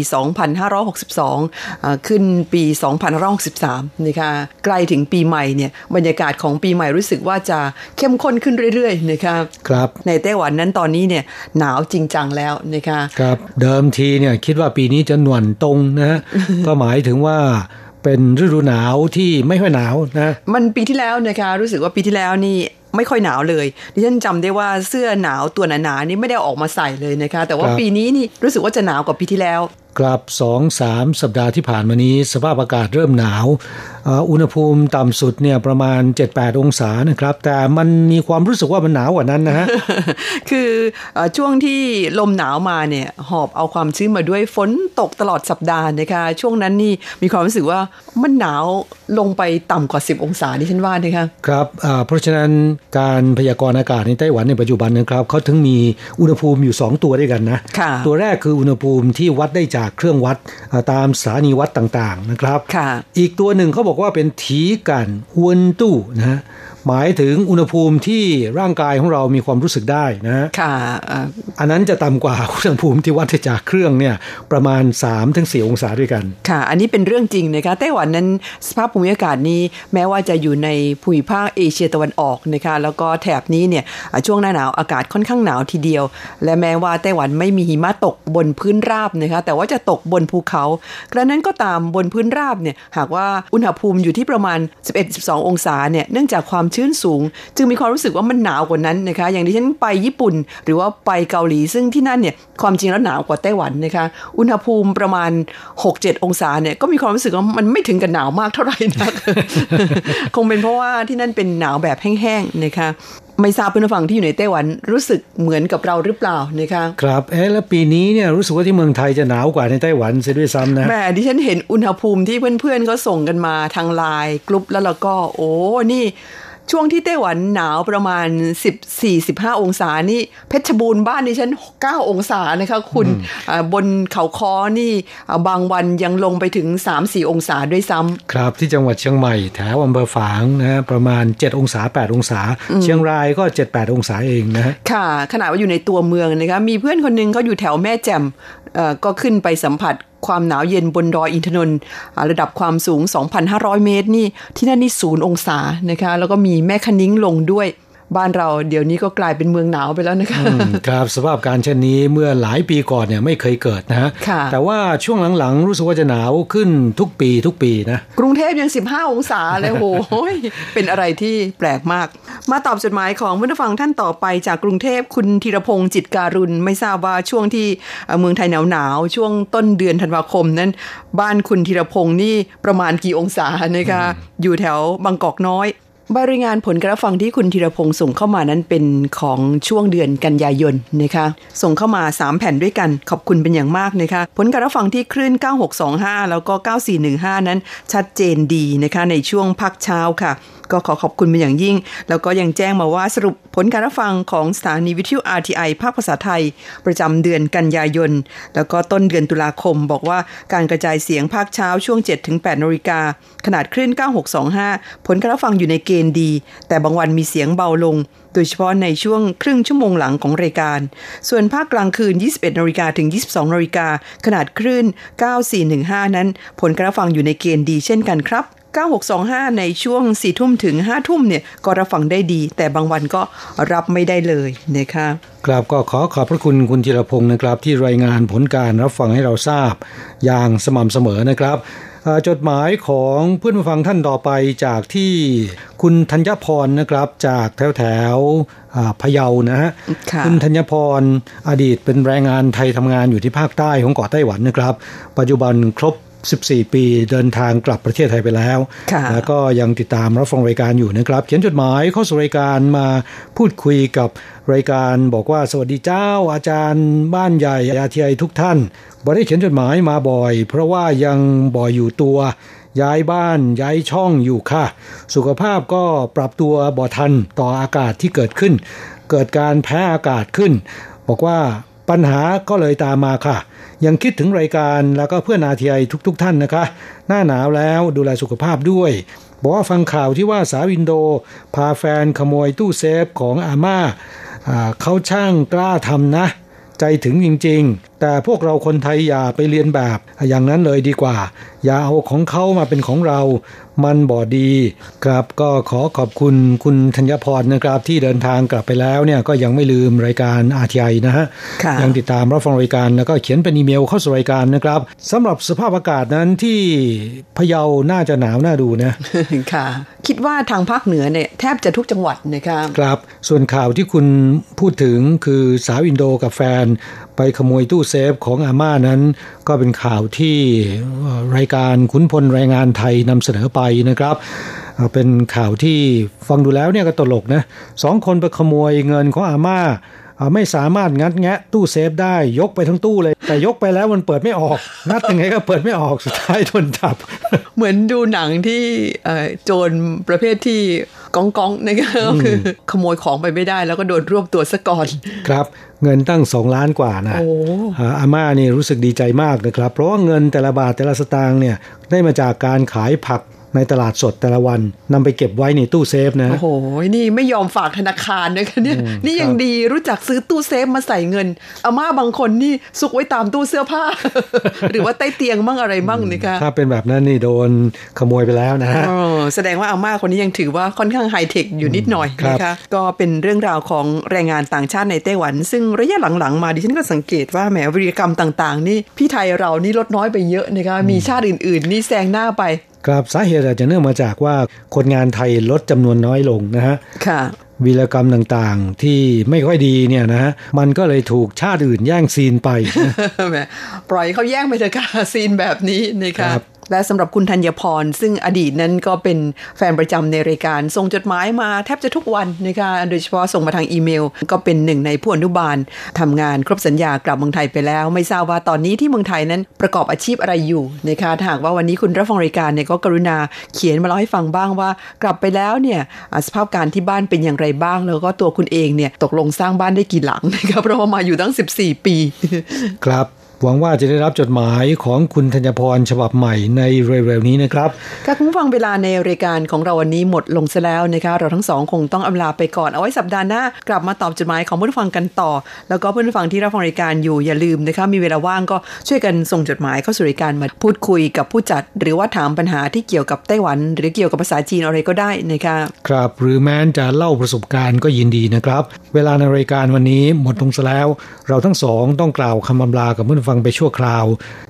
2562อ่าขึ้นปี 2563นะคะใกล้ถึงปีใหม่เนี่ยบรรยากาศของปีใหม่รู้สึกว่าจะเข้มข้นขึ้นเรื่อยๆนะคะครับในไต้หวันนั้นตอนนี้เนี่ยหนาวจริงจังแล้วนะคะครับเดิมทีเนี่ยคิดว่าปีนี้จะหน่วนตรงนะฮะก็หมายถึงว่าเป็นฤดูหนาวที่ไม่ค่อยหนาวนะ มันปีที่แล้วนะคะ รู้สึกว่าปีที่แล้วนี่ ไม่ค่อยหนาวเลยดิฉันจำได้ว่าเสื้อหนาวตัวหนาๆนี่ไม่ได้เอาออกมาใส่เลยนะคะ แต่ว่าครับปีนี้นี่รู้สึกว่าจะหนาวกว่าปีที่แล้ว กลับสองสามสัปดาห์ที่ผ่านมานี้ สภาพอากาศเริ่มหนาวเอ่ออุณหภูมิต่ำสุดเนี่ยประมาณ 7-8 องศานะครับ แต่มันมีความรู้สึกว่ามันหนาวกว่านั้นนะฮะ คือเออช่วงที่ลมหนาวมาเนี่ยหอบเอาความชื้นมาด้วยฝนตกตลอดสัปดาห์นะคะ ช่วงนั้นนี่มีความรู้สึกว่ามันหนาวลงไปต่ำกว่า 10 องศาดิฉันว่านะคะครับอ่าเพราะฉะนั้นการพยากรณ์อากาศในไต้หวันในปัจจุบันนะครับเขาถึงมีอุณหภูมิอยู่ 2 ตัวด้วยกันนะค่ะตัวแรกคืออุณหภูมิที่วัดได้จากเครื่องวัดอ่าตามสถานีวัดต่างๆนะครับค่ะอีกตัวหนึ่งเขาบอกว่าเป็นถีกันอวนตู้นะฮะ หมายถึงอุณหภูมิที่ร่างกายของเรามีความรู้สึกได้นะฮะค่ะเอ่ออันนั้นจะต่ำกว่าอุณหภูมิที่วัดได้จากเครื่องเนี่ยประมาณ 3-4ถึง4องศาด้วยกัน ค่ะ อันนี้เป็นเรื่องจริงนะคะไต้หวันนั้นสภาพภูมิอากาศนี้แม้ว่าจะอยู่ในภูมิภาคเอเชียตะวันออกนะคะแล้วก็แถบนี้เนี่ยอะช่วงหน้าหนาวอากาศค่อนข้างหนาวทีเดียว และแม้ว่าไต้หวันไม่มีหิมะตกบนพื้นราบนะคะแต่ว่าจะตกบนภูเขากระนั้นก็ตามบนพื้นราบเนี่ยหากว่าอุณหภูมิอยู่ที่ประมาณ 11-12 องศาเนี่ยเนื่องจากความชื้นสูง จึงมีความรู้สึกว่ามันหนาวกว่านั้นนะคะ อย่างที่ฉันไปญี่ปุ่น หรือว่าไปเกาหลี ซึ่งที่นั่นเนี่ยความจริงแล้วหนาวกว่าไต้หวันนะคะ อุณหภูมิประมาณ 6-7 องศาเนี่ยก็มีความรู้สึกว่ามันไม่ถึงกับหนาวมากเท่าไหร่นัก คงเป็นเพราะว่าที่นั่นเป็นหนาวแบบแห้งๆนะคะไม่ทราบเพื่อนผู้ฟังที่อยู่ในไต้หวันรู้สึกเหมือนกับเราหรือเปล่านะคะครับเอ๊ะแล้วปีนี้เนี่ยรู้สึกว่าที่เมืองไทยจะหนาวกว่าในไต้หวันเสียด้วยซ้ำนะแหม่ดิฉันเห็นอุณหภูมิที่เพื่อนๆเขาส่งกันมาทางไลน์กลุ่มแล้วเราก็ โอ้นี่ ช่วงที่ไต้หวันหนาวประมาณ 14-15 องศานี่ เพชรบูรณ์บ้านดิฉัน 9 องศานะคะคุณอ่าบนเขาคอนี่อ่าบางวันยังลงไปถึง 3-4 องศาด้วยซ้ำครับที่จังหวัดเชียงใหม่แถวอำเภอฝางนะฮะประมาณ 7 องศา 8 องศา เชียงรายก็ 7-8 องศาเองนะฮะค่ะ ขณะว่าอยู่ในตัวเมืองนะคะมีเพื่อนคนหนึงเขาอยู่แถวแม่แจ่มเอ่อก็ขึ้นไปสัมผัส ความหนาวเย็นบนดอยอินทนนท์ระดับความสูง 2,500 เมตรนี่ที่นั่นนี่ศูนย์องศานะคะแล้วก็มีแม่คะนิ้งลงด้วย บ้านเราเดี๋ยวนี้ก็กลายเป็นเมืองหนาวไปแล้วนะคะอืมครับสภาพการเช่นนี้เมื่อหลายปีก่อนเนี่ยไม่เคยเกิดนะฮะค่ะแต่ว่าช่วงหลังๆ รู้สึกว่าจะหนาวขึ้นทุกปีทุกปีนะ กรุงเทพยัง 15 องศาเลยโหยเป็นอะไรที่แปลกมาก มาตอบจดหมายของผู้ฟังท่านต่อไปจากกรุงเทพคุณธีรพงศ์จิตการุณ ไม่ทราบว่าช่วงที่เอ่อเมืองไทยหนาวๆช่วงต้นเดือนธันวาคมนั้น บ้านคุณธีรพงศ์นี่ประมาณกี่องศานะคะอยู่แถวบางกอกน้อยใบรายงานผลการะฟังที่คุณธีรพงศ์ส่งเข้ามานั้นเป็นของช่วงเดือนกันยายนนะคะ ส่งเข้ามา 3 แผ่นด้วยกันขอบคุณเป็นอย่างมากนะคะ ผลการรับฟังที่คลื่น 9625 แล้วก็ 9415 นั้นชัดเจนดีนะคะในช่วงพักเช้าค่ะ ก็ขอขอบคุณเป็นอย่างยิ่ง แล้วก็ยังแจ้งมาว่าสรุปผลการรับฟังของสถานีวิทยุ RTI ภาคภาษาไทย ประจำเดือนกันยายน แล้วก็ต้นเดือนตุลาคม บอกว่าการกระจายเสียงภาคเช้าช่วง 7-8นาฬิกาขนาดคลื่น 9625 ผลการรับฟังอยู่ในเกณฑ์ดี แต่บางวันมีเสียงเบาลงโดยเฉพาะในช่วงครึ่งชั่วโมงหลังของรายการ ส่วนภาคกลางคืน 21นาฬิกาถึง 22นาฬิกาขนาดคลื่น 9415 นั้น ผลการรับฟังอยู่ในเกณฑ์ดีเช่นกันครับ9625 ในช่วง 4 ทุ่มถึง 5 ทุ่มเนี่ยก็รับฟังได้ดี แต่บางวันก็รับไม่ได้เลยนะคะครับก็ขอขอบพระคุณคุณธีรพงศ์นะครับ ที่รายงานผลการรับฟังให้เราทราบ อย่างสม่ำเสมอนะครับอ่าจดหมายของเพื่อนผู้ฟังท่านต่อไปจากที่คุณธัญพรนะครับจากแถวแถวๆอ่าพะเยานะฮะค่ะณธัญพรอดีตเป็นแรงงานไทยทำงานอยู่ที่ภาคใต้ของเกาะไต้หวันนะครับ ปัจจุบันครบ 14 ปีเดินทางกลับประเทศไทยไปแล้วค่ะแล้วก็ยังติดตามรับฟังรายการอยู่นะครับ เขียนจดหมายเข้าสู่รายการมาพูดคุยกับรายการบอกว่าสวัสดีเจ้าอาจารย์บ้านใหญ่อาทีไอทุกท่านบ่ได้เขียนจดหมายมาบ่อย เพราะว่ายังบ่อยอยู่ตัว ย้ายบ้านย้ายช่องอยู่ค่ะ สุขภาพก็ปรับตัวบ่ทันต่ออากาศที่เกิดขึ้น เกิดการแพ้อากาศขึ้น บอกว่าปัญหาก็เลยตามมาค่ะ ยังคิดถึงรายการแล้วก็เพื่อนอาทีไอทุกๆทท่านนะคะ หน้าหนาวแล้วดูแลสุขภาพด้วยบอกว่าฟังข่าวที่ว่าสาวินโด พาแฟนขโมยตู้เซฟของอาม่าเขาช่างกล้าทำนะ ใจถึงจริงๆแต่พวกเราคนไทยอย่าไปเรียนแบบ อย่างนั้นเลยดีกว่า อย่าเอาของเขามาเป็นของเรา มันบ่ดีครับก็ขอขอบคุณคุณธัญพรนะครับ ที่เดินทางกลับไปแล้วเนี่ยก็ยังไม่ลืมรายการ RTI นะฮะค่ะยังติดตามรับฟังรายการแล้วก็เขียนเป็นอีเมลเข้าสู่รายการนะครับสำหรับสภาพอากาศนั้นที่พะเยาน่าจะหนาวน่าดูนะค่ะ คิดว่าทางภาคเหนือเนี่ยแทบจะทุกจังหวัดนะคะครับ ส่วนข่าวที่คุณพูดถึงคือสาวอินโดกับแฟน ไปขโมยตู้เซฟของอาม่านั้น ก็เป็นข่าวที่รายการขุนพลแรงงานไทยนำเสนอไปนะครับเป็นข่าวที่ฟังดูแล้วเนี่ยก็ตลกนะสองคนไปขโมยเงินของอาม่าไม่สามารถงัดแงะตู้เซฟได้ยกไปทั้งตู้เลย แต่ยกไปแล้วมันเปิดไม่ออกงัดยังไงก็เปิดไม่ออกสุดท้ายโดนจับ เหมือนดูหนังที่เอ่อโจรประเภทที่ก้องก้องๆนะคะก็คือ ขโมยของไปไม่ได้แล้วก็โดนรวบตัวซะก่อน ครับเงินตั้ง2ล้านกว่านะโอ้าอาม่านี่รู้สึกดีใจมากนะครับ เพราะว่าเงินแต่ละบาทแต่ละสตางค์เนี่ยได้มาจากการขายผัก ในตลาดสดแต่ละวันนำไปเก็บไว้ในตู้เซฟนะโอ้โหนี่ไม่ยอมฝากธนาคารนะคะเนี่ยนี่ยังดีรู้จักซื้อตู้เซฟมาใส่เงินอาม่าบางคนนี่ซุกไว้ตามตู้เสื้อผ้า หรือว่าใต้เตียงมั่งอะไรมั่งนะคะถ้าเป็นแบบนั้นนี่โดนขโมยไปแล้วนะฮะเออแสดงว่าอาม่าคนนี้ยังถือว่าค่อนข้างไฮเทคอยู่นิดหน่อยครับนะคะก็เป็นเรื่องราวของแรงงานต่างชาติในไต้หวัน ซึ่งระยะหลังๆ มาดิฉันก็สังเกตว่าแหมวิรกรรมต่าง ๆ นี่พี่ไทยเรานี่ลดน้อยไปเยอะนะคะมีชาติอื่น ๆ นี่แซงหน้าไป ครับสาเหตุอาจจะเนื่องมาจากว่าคนงานไทยลดจำนวนน้อยลงนะฮะค่ะวีรกรรมต่างๆ ที่ไม่ค่อยดีเนี่ยนะฮะมันก็เลยถูกชาติอื่นแย่งซีนไปแหมปล่อยเขาแย่งไปเถอะค่ะซีนแบบนี้นะคะครับ และสำหรับคุณธัญพร ซึ่งอดีตนั้นก็เป็นแฟนประจำในรายการ ส่งจดหมายมาแทบจะทุกวันนะคะโดยเฉพาะส่งมาทางอีเมล ก็เป็นหนึ่งในผู้อนุบาลทำงานครบสัญญากลับเมืองไทยไปแล้ว ไม่ทราบว่าตอนนี้ที่เมืองไทยนั้นประกอบอาชีพอะไรอยู่นะคะถ้าหากว่าวันนี้คุณรับฟังรายการเนี่ยก็กรุณาเขียนมาเล่าให้ฟังบ้างว่า กลับไปแล้วเนี่ยสภาพการที่บ้านเป็นอย่างไรบ้าง แล้วก็ตัวคุณเองเนี่ยตกลงสร้างบ้านได้กี่หลังนะคะเพราะว่ามาอยู่ตั้ง 14 ปี ครับ หวังว่าจะได้รับจดหมายของคุณธัญพรฉบับใหม่ในเร็วๆนี้นะครับค่ะคุณผู้ฟังเวลาในรายการของเราวันนี้หมดลงซะแล้วนะคะเราทั้งสองคงต้องอำลาไปก่อนเอาไว้สัปดาห์หน้ากลับมาตอบจดหมายของผู้ฟังกันต่อ แล้วก็ผู้ฟังที่รับฟังรายการอยู่อย่าลืมนะคะมีเวลาว่างก็ช่วยกันส่งจดหมายเข้าสู่รายการมาพูดคุยกับผู้จัด หรือว่าถามปัญหาที่เกี่ยวกับไต้หวัน หรือเกี่ยวกับภาษาจีนอะไรก็ได้นะคะครับหรือแม้นจะเล่าประสบการณ์ก็ยินดีนะครับ เวลาในรายการวันนี้หมดลงซะแล้ว เราทั้งสองต้องกล่าวคำอำลากับผู้ฟังไปชั่วคราว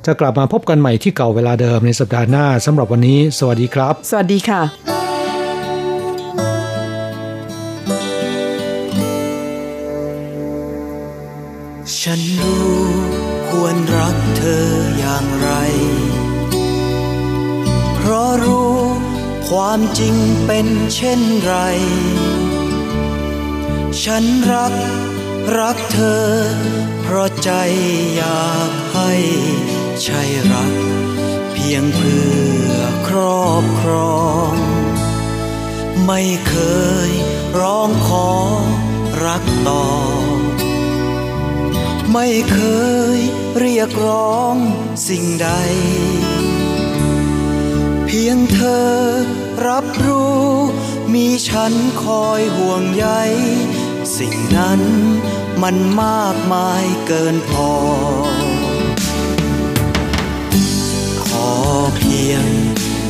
จะกลับมาพบกันใหม่ที่เก่าเวลาเดิมในสัปดาห์หน้าสำหรับวันนี้ สวัสดีครับ สวัสดีค่ะฉันรู้ควรรักเธออย่างไร เพราะรู้ความจริงเป็นเช่นไร ฉันรัก รักเธอ เพราะใจอยากให้ใช่รัก เพียงเพื่อครอบครอง ไม่เคยร้องขอรักต่อ ไม่เคยเรียกร้องสิ่งใด เพียงเธอรับรู้ มีฉันคอยห่วงใย สิ่งนั้นมันมากมายเกินพอ ขอเพียง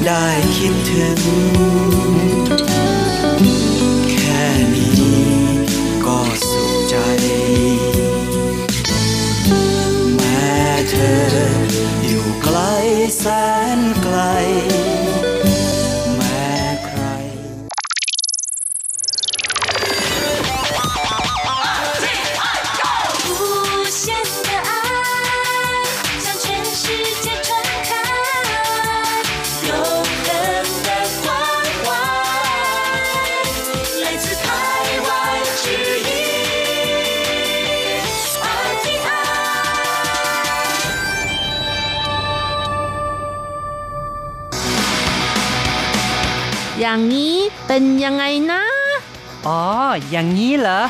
ได้คิดถึง แค่นี้ก็สุขใจ แม้เธออยู่ไกลแสนไกล อย่างนี้เป็นยังไงนะ อ๋อ อย่างนี้เหรอ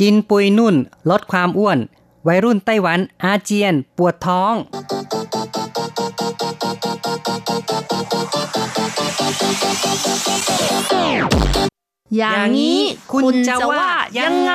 กินปุยนุ่น ลดความอ้วน วัยรุ่นไต้หวันอาเจียน ปวดท้อง อย่างนี้คุณจะว่ายังไง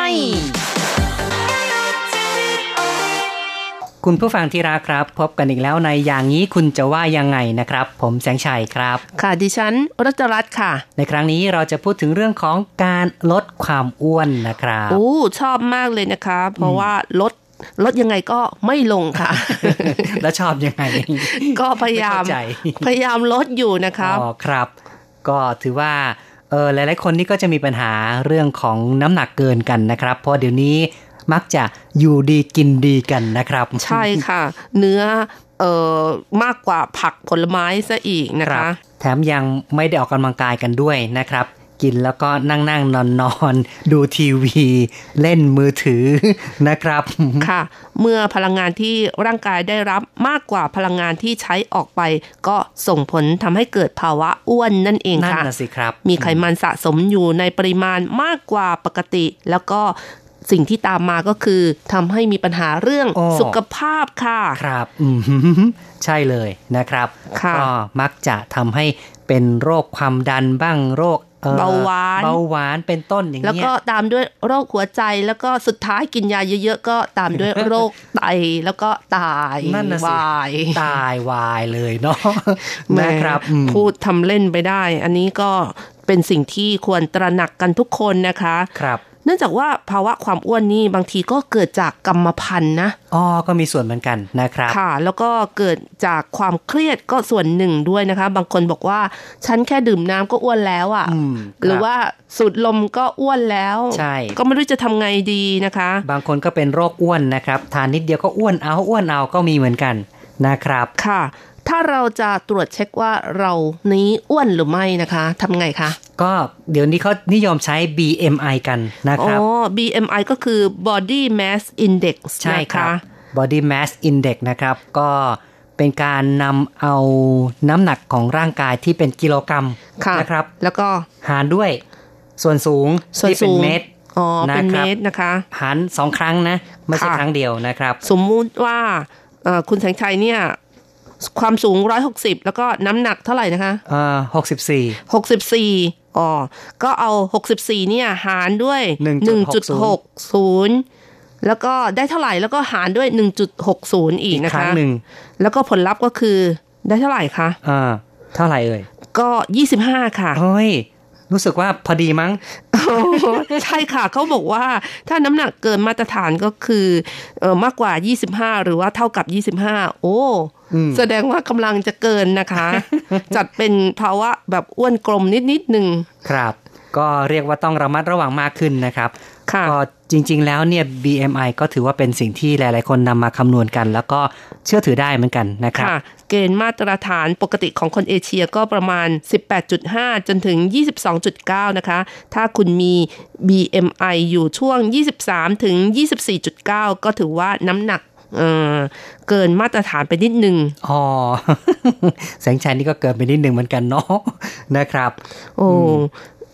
คุณผู้ฟังที่รักครับ พบกันอีกแล้วในอย่างนี้คุณจะว่ายังไงนะครับ ผมแสงชัยครับ ค่ะดิฉันรัชรัตน์ค่ะ ในครั้งนี้เราจะพูดถึงเรื่องของการลดความอ้วนนะครับโอ้ชอบมากเลยนะคะ เพราะว่าลดลดยังไงก็ไม่ลงค่ะ แล้วชอบยังไง ก็พยายามไเข้ใจพยายามลดอยู่นะคะอ๋อครับ ก็ถือว่าเออหลายๆคนนี่ก็จะมีปัญหาเรื่องของน้ำหนักเกินกันนะครับ เพราะเดี๋ยวนี้ มักจะอยู่ดีกินดีกันนะครับ ใช่ค่ะ เนื้อเอ่อมากกว่าผักผลไม้ซะอีกนะครัคะบแถมยังไม่ได้ออกกำลังกายกันด้วยนะครับกินแล้วก็นั่งนั่งนอนนอนๆดูทีวี เล่นมือถือนะครับ ค่ะ เมื่อพลังงานที่ร่างกายได้รับมากกว่าพลังงานที่ใช้ออกไป ก็ส่งผลทำให้เกิดภาวะอ้วนนั่นเองนั่นค่ะน่ะสิครับ มีไขมันสะสมอยู่ในปริมาณมากกว่าปกติ แล้วก็ สิ่งที่ตามมาก็คือทำให้มีปัญหาเรื่องอ๋อสุขภาพค่ะ ครับอืมใช่เลยนะครับค่ะก็มักจะทำให้เป็นโรคความดันบ้างโรคอ่อเบาหวานเบาหวานเป็นต้นอย่างแล้วเงี้ยก็ตามด้วยโรคหัวใจแล้วก็สุดท้ายกินยาเยอะๆก็ตามด้วยโรคไตแล้วก็ตายนั่นน่ะสิวายตายวายเลยเนาะแหมนะครับอืมพูดทำเล่นไปได้ อันนี้ก็เป็นสิ่งที่ควรตระหนักกันทุกคนนะคะครับ เนื่องจากว่าภาวะความอ้วนนี่บางทีก็เกิดจากกรรมพันธุ์นะอ๋อก็มีส่วนเหมือนกันนะครับค่ะ แล้วก็เกิดจากความเครียดก็ส่วนหนึ่งด้วยนะคะ บางคนบอกว่าฉันแค่ดื่มน้ำก็อ้วนแล้วอะ่ะอืมหรือครับว่าสูดลมก็อ้วนแล้วใช่ก็ไม่รู้จะทำไงดีนะคะ บางคนก็เป็นโรคอ้วนนะครับทานนิดเดียวก็อ้วนเอาอ้วนเอาก็มีเหมือนกันนะครับค่ะถ้าเราจะตรวจเช็คว่าเรานี้อ้วนหรือไม่นะคะทำไงคะ ก็เดี๋ยวนี้เขานิยมใช้ BMI กันนะคอ๋อรับ BMI ก็คือ Body Mass Index ใช่นะครัคะบ Body Mass Index นะครับ ก็เป็นการนำเอาน้ำหนักของร่างกายที่เป็นกิโลกรัมค่ะนะครับ แล้วก็หารด้วยส่วนสูงส่วนที่เป็สูนงเมตรอ๋อเป็นนะคเมรับตรนะคะ หารสองครั้งนะ ไม่ใช่ค่ะครั้งเดียวนะครับ สมมุติว่าเอ่อคุณแสงชัยเนี่ย ความสูง 160 แล้วก็น้ำหนักเท่าไหร่นะคะเอ่อหกสิบสี่64อ๋อก็เอา 64 เนี่ยหารด้วย1.60 1.60 แล้วก็ได้เท่าไหร่แล้วก็หารด้วย 1.60 อีกนะครั้คะงหนึ่งแล้วก็ผลลัพธ์ก็คือได้เท่าไหร่คะอ่าเท่าไหร่เอ่ย ก็ 25 ค่ะเฮ้ยรู้สึกว่าพอดีมั้งใช่ค่ะเขาบอกว่าถ้าน้ำหนักเกินมาตรฐานก็คือเออมากกว่า 25 หรือว่าเท่ากับ 25 โอ้อืม แสดงว่ากำลังจะเกินนะคะ จัดเป็นภาวะแบบอ้วนกลมนิดนิดๆหนึ่งครับ ก็เรียกว่าต้องระมัดระวังมากขึ้นนะครับค่ะก็จริง ๆ แล้วเนี่ย BMI ก็ถือว่าเป็นสิ่งที่หลาย ๆ คนนำมาคำนวณกัน แล้วก็เชื่อถือได้เหมือนกันนะครับค่ะเกณฑ์มาตรฐานปกติของคนเอเชียก็ประมาณ 18.5 จนถึง 22.9 นะคะ ถ้าคุณมี BMI อยู่ช่วง 23 ถึง 24.9 ก็ถือว่าน้ำหนัก เออเกินมาตรฐานไปนิดนึง อ๋อ แสงชัยนี่ก็เกินไปนิดหนึ่งเหมือนกันเนาะนะครับ โอ้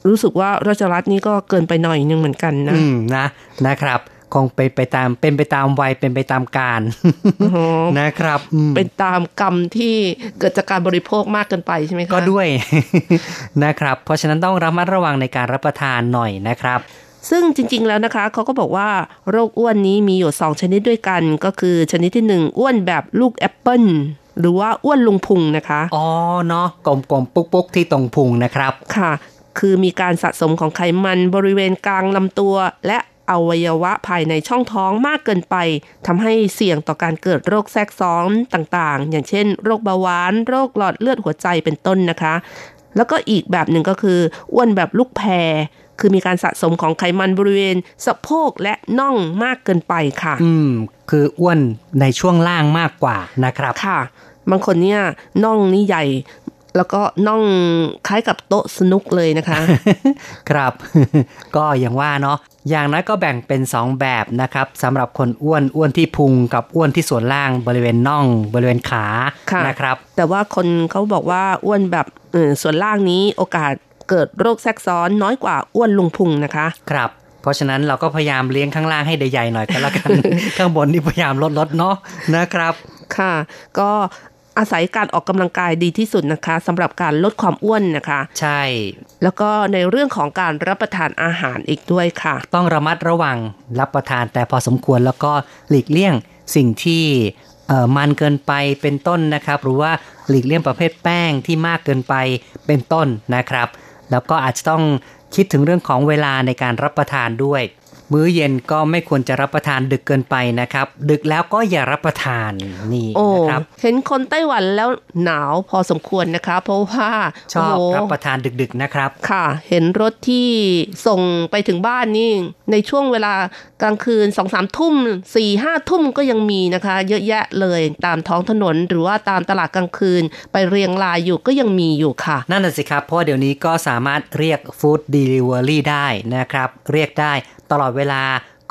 รู้สึกว่าราชรัฐนี่ก็เกินไปหน่อยนึงเหมือนกันนะ อืมนะนะครับคงไปไปตามเป็นไปตามวัยเป็นไปตามการนะครับอืมเป็นตามกรรมที่เกิดจากการบริโภคมากเกินไปใช่ไหมคะก็ด้วยนะครับ เพราะฉะนั้นต้องระมัดระวังในการรับประทานหน่อยนะครับ ซึ่งจริง ๆ แล้วนะคะเขาก็บอกว่าโรคอ้วนนี้มีอยู่ 2 ชนิดด้วยกัน ก็คือชนิดที่ 1 อ้วนแบบลูกแอปเปิลหรือว่าอ้วนลุงพุงนะคะ อ๋อเนาะกลมๆปุ๊กๆ ที่ตรงพุงนะครับค่ะ คือมีการสะสมของไขมันบริเวณกลางลำตัว และอวัยวะภายในช่องท้องมากเกินไปทำให้เสี่ยงต่อการเกิดโรคแทรกซ้อนต่างๆ อย่างเช่น โรคเบาหวาน โรคหลอดเลือดหัวใจเป็นต้นนะคะ แล้วก็อีกแบบหนึ่งก็คืออ้วนแบบลูกแพร คือมีการสะสมของไขมันบริเวณสะโพกและน่องมากเกินไปค่ะ อืม คืออ้วนในช่วงล่างมากกว่านะครับค่ะ บางคนเนี่ยน่องนี่ใหญ่แล้วก็น่องคล้ายกับโต๊ะสนุกเลยนะคะ ครับ ก็อย่างว่าเนาะอย่างน้อยก็แบ่งเป็น 2 แบบนะครับสำหรับคนอ้วนอ้วนที่พุงกับอ้วนที่ส่วนล่างบริเวณน่อง บริเวณขาค่ะนะครับ แต่ว่าคนเขาบอกว่าอ้วนแบบเออส่วนล่างนี้โอกาส เกิดโรคแทรกซ้อนน้อยกว่าอ้วนลุงพุงนะคะ ครับเพราะฉะนั้นเราก็พยายามเลี้ยงข้างล่างให้ได้ใหญ่หน่อยก็แล้วกัน ข้างบนนี่พยายามลดลดๆเนาะนะครับ ค่ะ ก็อาศัยการออกกำลังกายดีที่สุดนะคะสำหรับการลดความอ้วนนะคะ ใช่ แล้วก็ในเรื่องของการรับประทานอาหารอีกด้วยค่ะ ต้องระมัดระวังรับประทานแต่พอสมควรแล้วก็หลีกเลี่ยงสิ่งที่เอ่อมันเกินไปเป็นต้นนะครับ หรือว่าหลีกเลี่ยงประเภทแป้งที่มากเกินไปเป็นต้นนะครับ แล้วก็อาจจะต้องคิดถึงเรื่องของเวลาในการรับประทานด้วย มื้อเย็นก็ไม่ควรจะรับประทานดึกเกินไปนะครับ ดึกแล้วก็อย่ารับประทานนี่โอ้นะครับเห็นคนไต้หวันแล้วหนาวพอสมควรนะคะเพราะว่าชอบโโหรับประทานดึกๆนะครับ ค่ะ เห็นรถที่ส่งไปถึงบ้านนี่ในช่วงเวลากลางคืนสองสามทุ่มสี่ห้าทุ่มก็ยังมีนะคะ เยอะแยะเลยตามท้องถนนหรือว่าตามตลาดกลางคืน ไปเรียงรายอยู่ก็ยังมีอยู่ค่ะ นั่นน่ะสิครับเพราะว่าเดี๋ยวนี้ก็สามารถเรียกฟู้ดเดลิเวอรี่ได้นะครับ เรียกได้ ตลอดเวลา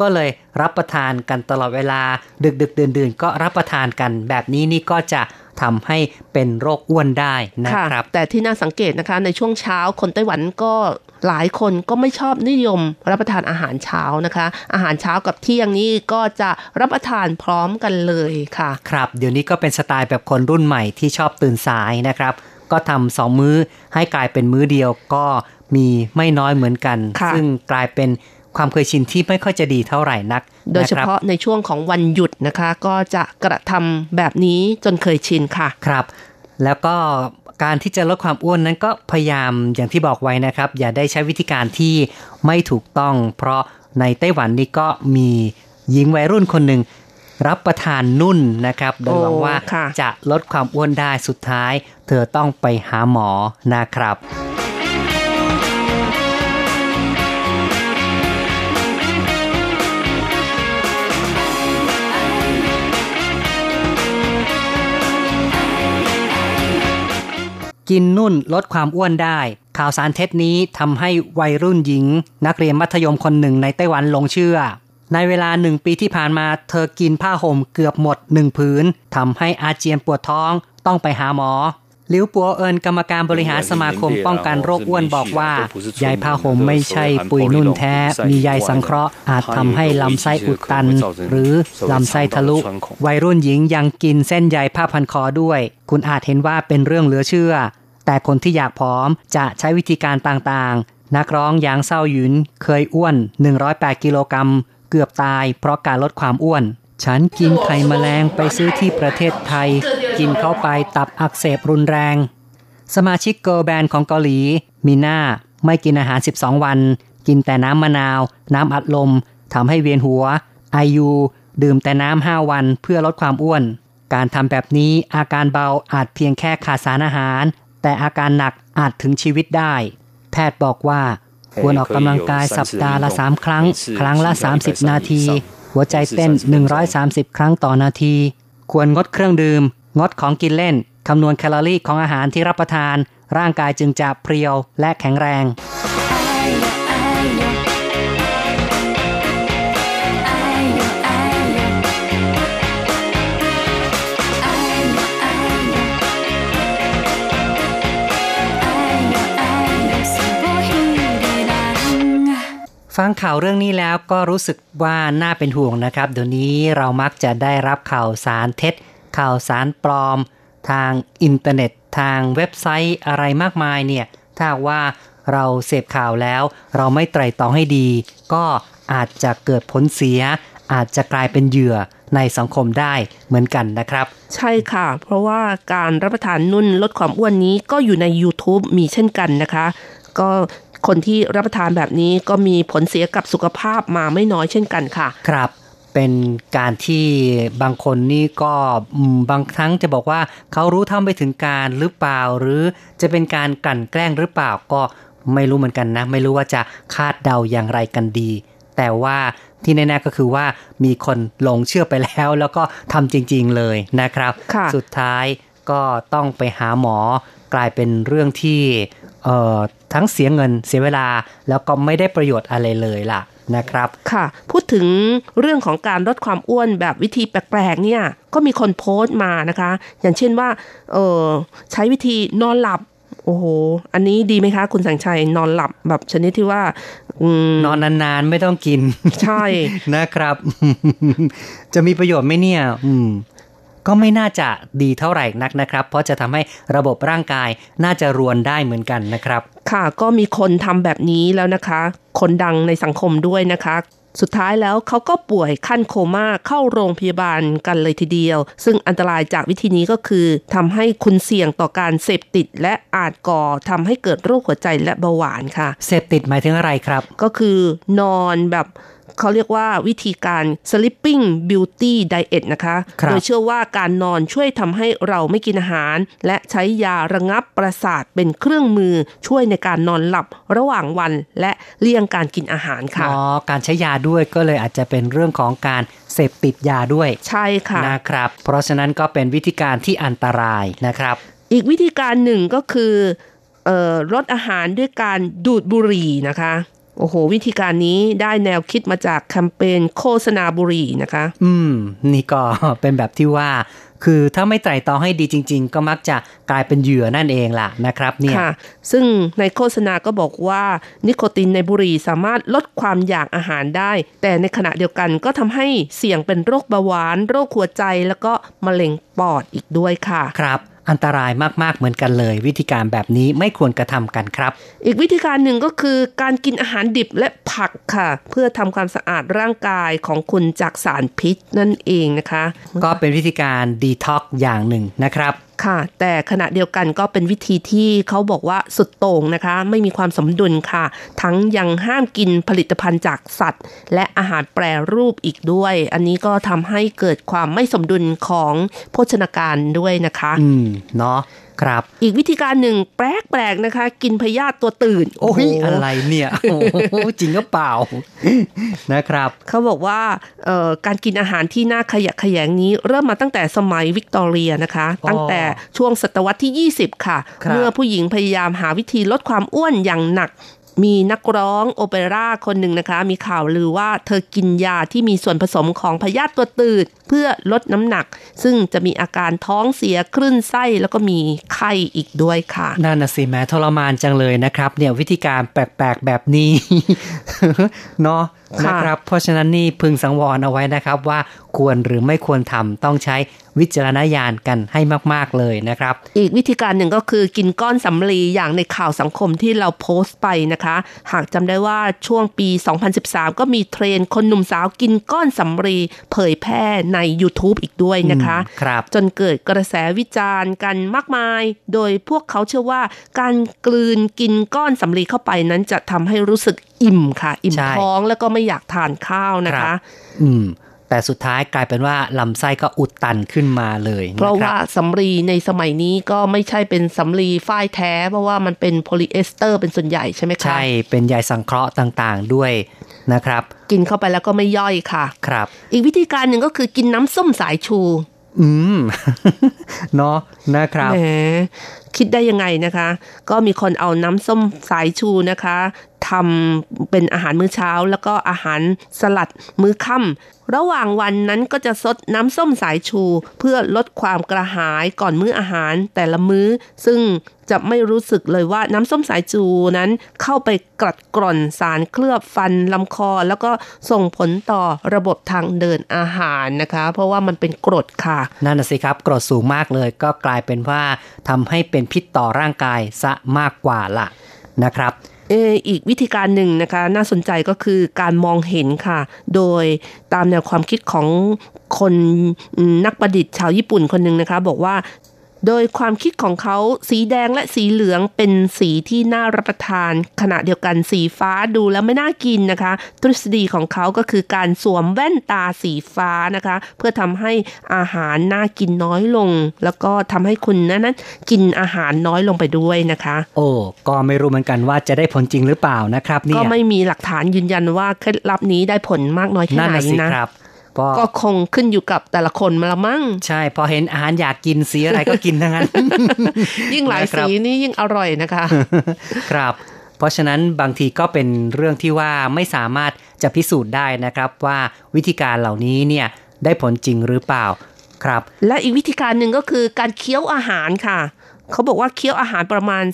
ก็เลยรับประทานกันตลอดเวลา ดึกดึกดื่นดื่นๆก็รับประทานกันแบบนี้นี่ก็จะทำให้เป็นโรคอ้วนได้นะค่ะครับ แต่ที่น่าสังเกตนะคะในช่วงเช้าคนไต้หวันก็หลายคนก็ไม่ชอบนิยมรับประทานอาหารเช้านะคะ อาหารเช้ากับเที่ยงนี้ก็จะรับประทานพร้อมกันเลยค่ะ ครับ เดี๋ยวนี้ก็เป็นสไตล์แบบคนรุ่นใหม่ที่ชอบตื่นสายนะครับ ก็ทำสองมื้อให้กลายเป็นมื้อเดียวก็มีไม่น้อยเหมือนกันค่ะซึ่งกลายเป็น ความเคยชินที่ไม่ค่อยจะดีเท่าไหร่นัก โดยเฉนะครับพาะในช่วงของวันหยุดนะคะ ก็จะกระทำแบบนี้จนเคยชินค่ะ ครับ แล้วก็การที่จะลดความอ้วนนั้นก็พยายามอย่างที่บอกไว้นะครับ อย่าได้ใช้วิธีการที่ไม่ถูกต้อง เพราะในไต้หวันนี่ก็มีหญิงวัยรุ่นคนหนึ่งรับประทานนุ่นนะครับ โดยหวังว่าโอ้ค่ะจะลดความอ้วนได้สุดท้าย เธอต้องไปหาหมอนะครับ กินนุ่นลดความอ้วนได้ ข่าวสารเท็จนี้ทำให้วัยรุ่นหญิง นักเรียนมัธยมคนหนึ่งในไต้หวันหลงเชื่อ ในเวลาหนึ่งปีที่ผ่านมาเธอกินผ้าห่มเกือบหมดหนึ่งผืนทำให้อาเจียนปวดท้องต้องไปหาหมอ ลิวปัวเอินกรรมการบริหารสมาคมป้องกันโรคอ้วนบอกว่าใยผ้าห่มไม่ใช่ปุ๋ยนุ่นแท้ มีใยสังเคราะห์อาจทำให้ลำไส้อุดตัน หรือลำไส้ทะลุ วัยรุ่นหญิงยังกินเส้นใยผ้าพันคอด้วย คุณอาจเห็นว่าเป็นเรื่องเหลือเชื่อ แต่คนที่อยากผอมจะใช้วิธีการต่างๆ นักร้องหยางเซาหยุนเคยอ้วน 108 กิโลกรัมเกือบตายเพราะการลดความอ้วน ฉันกินไข่แมลงไปซื้อที่ประเทศไทย กินเข้าไปตับอักเสบรุนแรง สมาชิก girl band ของเกาหลี มีหน้าไม่กินอาหาร 12 วัน กินแต่น้ำมะนาว น้ำอัดลมทำให้เวียนหัว IU ดื่มแต่น้ำ5วันเพื่อลดความอ้วน การทำแบบนี้อาการเบาอาจเพียงแค่ขาดสารอาหาร แต่อาการหนักอาจถึงชีวิตได้ แพทย์บอกว่า ควรออกกำลังกายสัปดาห์ละ 3 ครั้ง ครั้งละ 30 นาที หัวใจเต้น 130 ครั้งต่อนาที ควรงดเครื่องดื่ม งดของกินเล่น คำนวณแคลอรี่ของอาหารที่รับประทาน ร่างกายจึงจะเพรียวและแข็งแรง ฟังข่าวเรื่องนี้แล้วก็รู้สึกว่าน่าเป็นห่วงนะครับ เดี๋ยวนี้เรามักจะได้รับข่าวสารเท็จ ข่าวสารปลอม ทางอินเทอร์เน็ต ทางเว็บไซต์อะไรมากมายเนี่ย ถ้าว่าเราเสพข่าวแล้ว เราไม่ไตร่ตรองให้ดี ก็อาจจะเกิดผลเสีย อาจจะกลายเป็นเหยื่อในสังคมได้เหมือนกันนะครับ ใช่ค่ะ เพราะว่าการรับประทานนุ่นลดความอ้วนนี้ก็อยู่ใน YouTube มีเช่นกันนะคะ ก็ คนที่รับประทานแบบนี้ก็มีผลเสียกับสุขภาพมาไม่น้อยเช่นกันค่ะ ครับเป็นการที่บางคนนี่ก็อืมบางครั้งจะบอกว่าเขารู้เท่าไม่ถึงการหรือเปล่า หรือจะเป็นการกลั่นแกล้งหรือเปล่าก็ไม่รู้เหมือนกันนะ ไม่รู้ว่าจะคาดเดาอย่างไรกันดี แต่ว่าที่แน่ๆก็คือว่ามีคนหลงเชื่อไปแล้ว แล้วก็ทำจริงๆเลยนะครับค่ะสุดท้ายก็ต้องไปหาหมอ กลายเป็นเรื่องที่เอ่อ ทั้งเสียเงินเสียเวลา แล้วก็ไม่ได้ประโยชน์อะไรเลยล่ะนะครับ ค่ะ พูดถึงเรื่องของการลดความอ้วนแบบวิธีแปลกๆเนี่ยก็มีคนโพสต์มานะคะ อย่างเช่นว่าเออใช้วิธีนอนหลับโอ้โห อันนี้ดีไหมคะ คุณสังชัยนอนหลับแบบชนิดที่ว่าอืมนอนนานๆ ไม่ต้องกิน ใช่นะครับ จะมีประโยชน์ไหมเนี่ยอืม ก็ไม่น่าจะดีเท่าไหร่นักนะครับ เพราะจะทำให้ระบบร่างกายน่าจะรวนได้เหมือนกันนะครับ ค่ะก็มีคนทำแบบนี้แล้วนะคะ คนดังในสังคมด้วยนะคะสุดท้ายแล้วเขาก็ป่วยขั้นโคม่าเข้าโรงพยาบาลกันเลยทีเดียว ซึ่งอันตรายจากวิธีนี้ก็คือทำให้คุณเสี่ยงต่อการเสพติดและอาจก่อทำให้เกิดโรคหัวใจและเบาหวานค่ะ เสพติดหมายถึงอะไรครับ ก็คือนอนแบบ เขาเรียกว่าวิธีการ sleeping beauty diet นะคะครับโดยเชื่อว่าการนอนช่วยทำให้เราไม่กินอาหาร และใช้ยาระงับประสาทเป็นเครื่องมือช่วยในการนอนหลับระหว่างวันและเลี่ยงการกินอาหารค่ะอ๋อการใช้ยาด้วยก็เลยอาจจะเป็นเรื่องของการเสพติดยาด้วยใช่ค่ะนะครับ เพราะฉะนั้นก็เป็นวิธีการที่อันตรายนะครับ อีกวิธีการหนึ่งก็คือเอ่อลดอาหารด้วยการดูดบุหรี่นะคะ โอ้โห วิธีการนี้ได้แนวคิดมาจากแคมเปญโฆษณาบุหรี่นะคะ อืม นี่ก็เป็นแบบที่ว่า คือถ้าไม่ไตร่ตรองให้ดีจริง ๆ ก็มักจะกลายเป็นเหยื่อนั่นเองล่ะนะครับเนี่ยค่ะซึ่งในโฆษณาก็บอกว่านิโคตินในบุหรี่สามารถลดความอยากอาหารได้ แต่ในขณะเดียวกันก็ทำให้เสี่ยงเป็นโรคเบาหวาน โรคหัวใจแล้วก็มะเร็งปอดอีกด้วยค่ะ ครับ อันตรายมากๆเหมือนกันเลย วิธีการแบบนี้ไม่ควรกระทำกันครับ อีกวิธีการหนึ่งก็คือการกินอาหารดิบและผักค่ะ เพื่อทำความสะอาดร่างกายของคุณจากสารพิษนั่นเองนะคะ ก็เป็นวิธีการดีท็อกอย่างหนึ่งนะครับ ค่ะ แต่ขณะเดียวกันก็เป็นวิธีที่เขาบอกว่าสุดโต่งนะคะ ไม่มีความสมดุลค่ะ ทั้งยังห้ามกินผลิตภัณฑ์จากสัตว์ และอาหารแปรรูปอีกด้วย อันนี้ก็ทำให้เกิดความไม่สมดุลของโภชนาการด้วยนะคะ อืม เนาะ ครับ อีกวิธีการหนึ่งแปลกๆนะคะ กินพยาธิตัวตื่น โอ้ยโหอะไรเนี่ยโอ้โหจริงก็เปล่านะครับ เขาบอกว่าเอ่อการกินอาหารที่น่าขยะแขยงนี้ เริ่มมาตั้งแต่สมัยวิกตอเรียนะคะอ๋อตั้งแต่ช่วงศตวรรษที่ 20 ค่ะครับเมื่อผู้หญิงพยายามหาวิธีลดความอ้วนอย่างหนัก มีนักร้องโอเปร่าคนหนึ่งนะคะ มีข่าวลือว่าเธอกินยาที่มีส่วนผสมของพยาธิตัวตืด เพื่อลดน้ำหนัก ซึ่งจะมีอาการท้องเสียคลื่นไส้แล้วก็มีไข้อีกด้วยค่ะนั่นน่ะสิแม้ทรมานจังเลยนะครับ เนี่ยวิธีการแปลกๆแบบนี้เนาะค่ะนะครับเพราะฉะนั้นนี่พึงสังวรเอาไว้นะครับว่าควรหรือไม่ควรทำต้องใช้วิจารณญาณกันให้มาก ๆ เลยนะครับ อีกวิธีการหนึ่งก็คือกินก้อนสำลีอย่างในข่าวสังคมที่เราโพสต์ไปนะคะ หากจำได้ว่าช่วงปี 2013 ก็มีเทรนด์คนหนุ่มสาวกินก้อนสำลีเผยแพร่ใน YouTube อีกด้วยนะคะอืมครับจนเกิดกระแสวิจารณ์กันมากมาย โดยพวกเขาเชื่อว่าการกลืนกินก้อนสำลีเข้าไปนั้นจะทำให้รู้สึกอิ่มค่ะ อิ่มใช่ท้องแล้วก็ไม่อยากทานข้าวนะครัคะบอืม แต่สุดท้ายกลายเป็นว่าลำไส้ก็อุดตันขึ้นมาเลยนคบเพราะว่าสำลีในสมัยนี้ก็ไม่ใช่เป็นสำลีฝ้ายแท้ เพราะว่ามันเป็นโพลีเอสเตอร์เป็นส่วนใหญ่ใช่ไหมคะใช่เป็นใยสังเคราะห์ต่างๆด้วยนะครับ กินเข้าไปแล้วก็ไม่ย่อยค่ะครับ อีกวิธีการหนึ่งก็คือกินน้ำส้มสายชู อืมเนาะนะครับแหมคิดได้ยังไงนะคะ ก็มีคนเอาน้ำส้มสายชูนะคะทำเป็นอาหารมื้อเช้า แล้วก็อาหารสลัดมื้อค่ำ ระหว่างวันนั้นก็จะซดน้ำส้มสายชู เพื่อลดความกระหายก่อนมื้ออาหารแต่ละมื้อ ซึ่งจะไม่รู้สึกเลยว่าน้ำส้มสายชูนั้นเข้าไปกรัดกร่อนสารเคลือบฟันลำคอ แล้วก็ส่งผลต่อระบบทางเดินอาหารนะคะ เพราะว่ามันเป็นกรดค่ะ นั่นนะสิครับ กรดสูงมากเลย ก็กลายเป็นว่าทำให้เป็นพิษต่อร่างกายซะมากกว่าล่ะนะครับ เออีกวิธีการหนึ่งนะคะน่าสนใจก็คือการมองเห็นค่ะ โดยตามแนวความคิดของคนนักประดิษฐ์ชาวญี่ปุ่นคนหนึ่งนะคะ บอกว่า โดยความคิดของเขาสีแดงและสีเหลืองเป็นสีที่น่ารับประทาน ขณะเดียวกันสีฟ้าดูแล้วไม่น่ากินนะคะ ทฤษฎีของเขาก็คือการสวมแว่นตาสีฟ้านะคะ เพื่อทำให้อาหารน่ากินน้อยลง แล้วก็ทำให้คุณนั้นนั้นกินอาหารน้อยลงไปด้วยนะคะ โอ้ก็ไม่รู้เหมือนกันว่าจะได้ผลจริงหรือเปล่านะครับเนี่ก็ยไม่มีหลักฐานยืนยันว่าเคล็ดลับนี้ได้ผลมากน้อยแค่นั่นไหนน่ะสินะครับ ก็ก็คงขึ้นอยู่กับแต่ละคนมาละมั้งใช่ พอเห็นอาหารอยากกินสีอะไรก็กินทั้งนั้น ยิ่งหลายนะครับสีนี่ยิ่งอร่อยนะคะ ครับ เพราะฉะนั้นบางทีก็เป็นเรื่องที่ว่าไม่สามารถจะพิสูจน์ได้นะครับว่าวิธีการเหล่านี้เนี่ยได้ผลจริงหรือเปล่าครับ และอีกวิธีการหนึ่งก็คือการเคี้ยวอาหารค่ะ เขาบอกว่าเคี้ยวอาหารประมาณ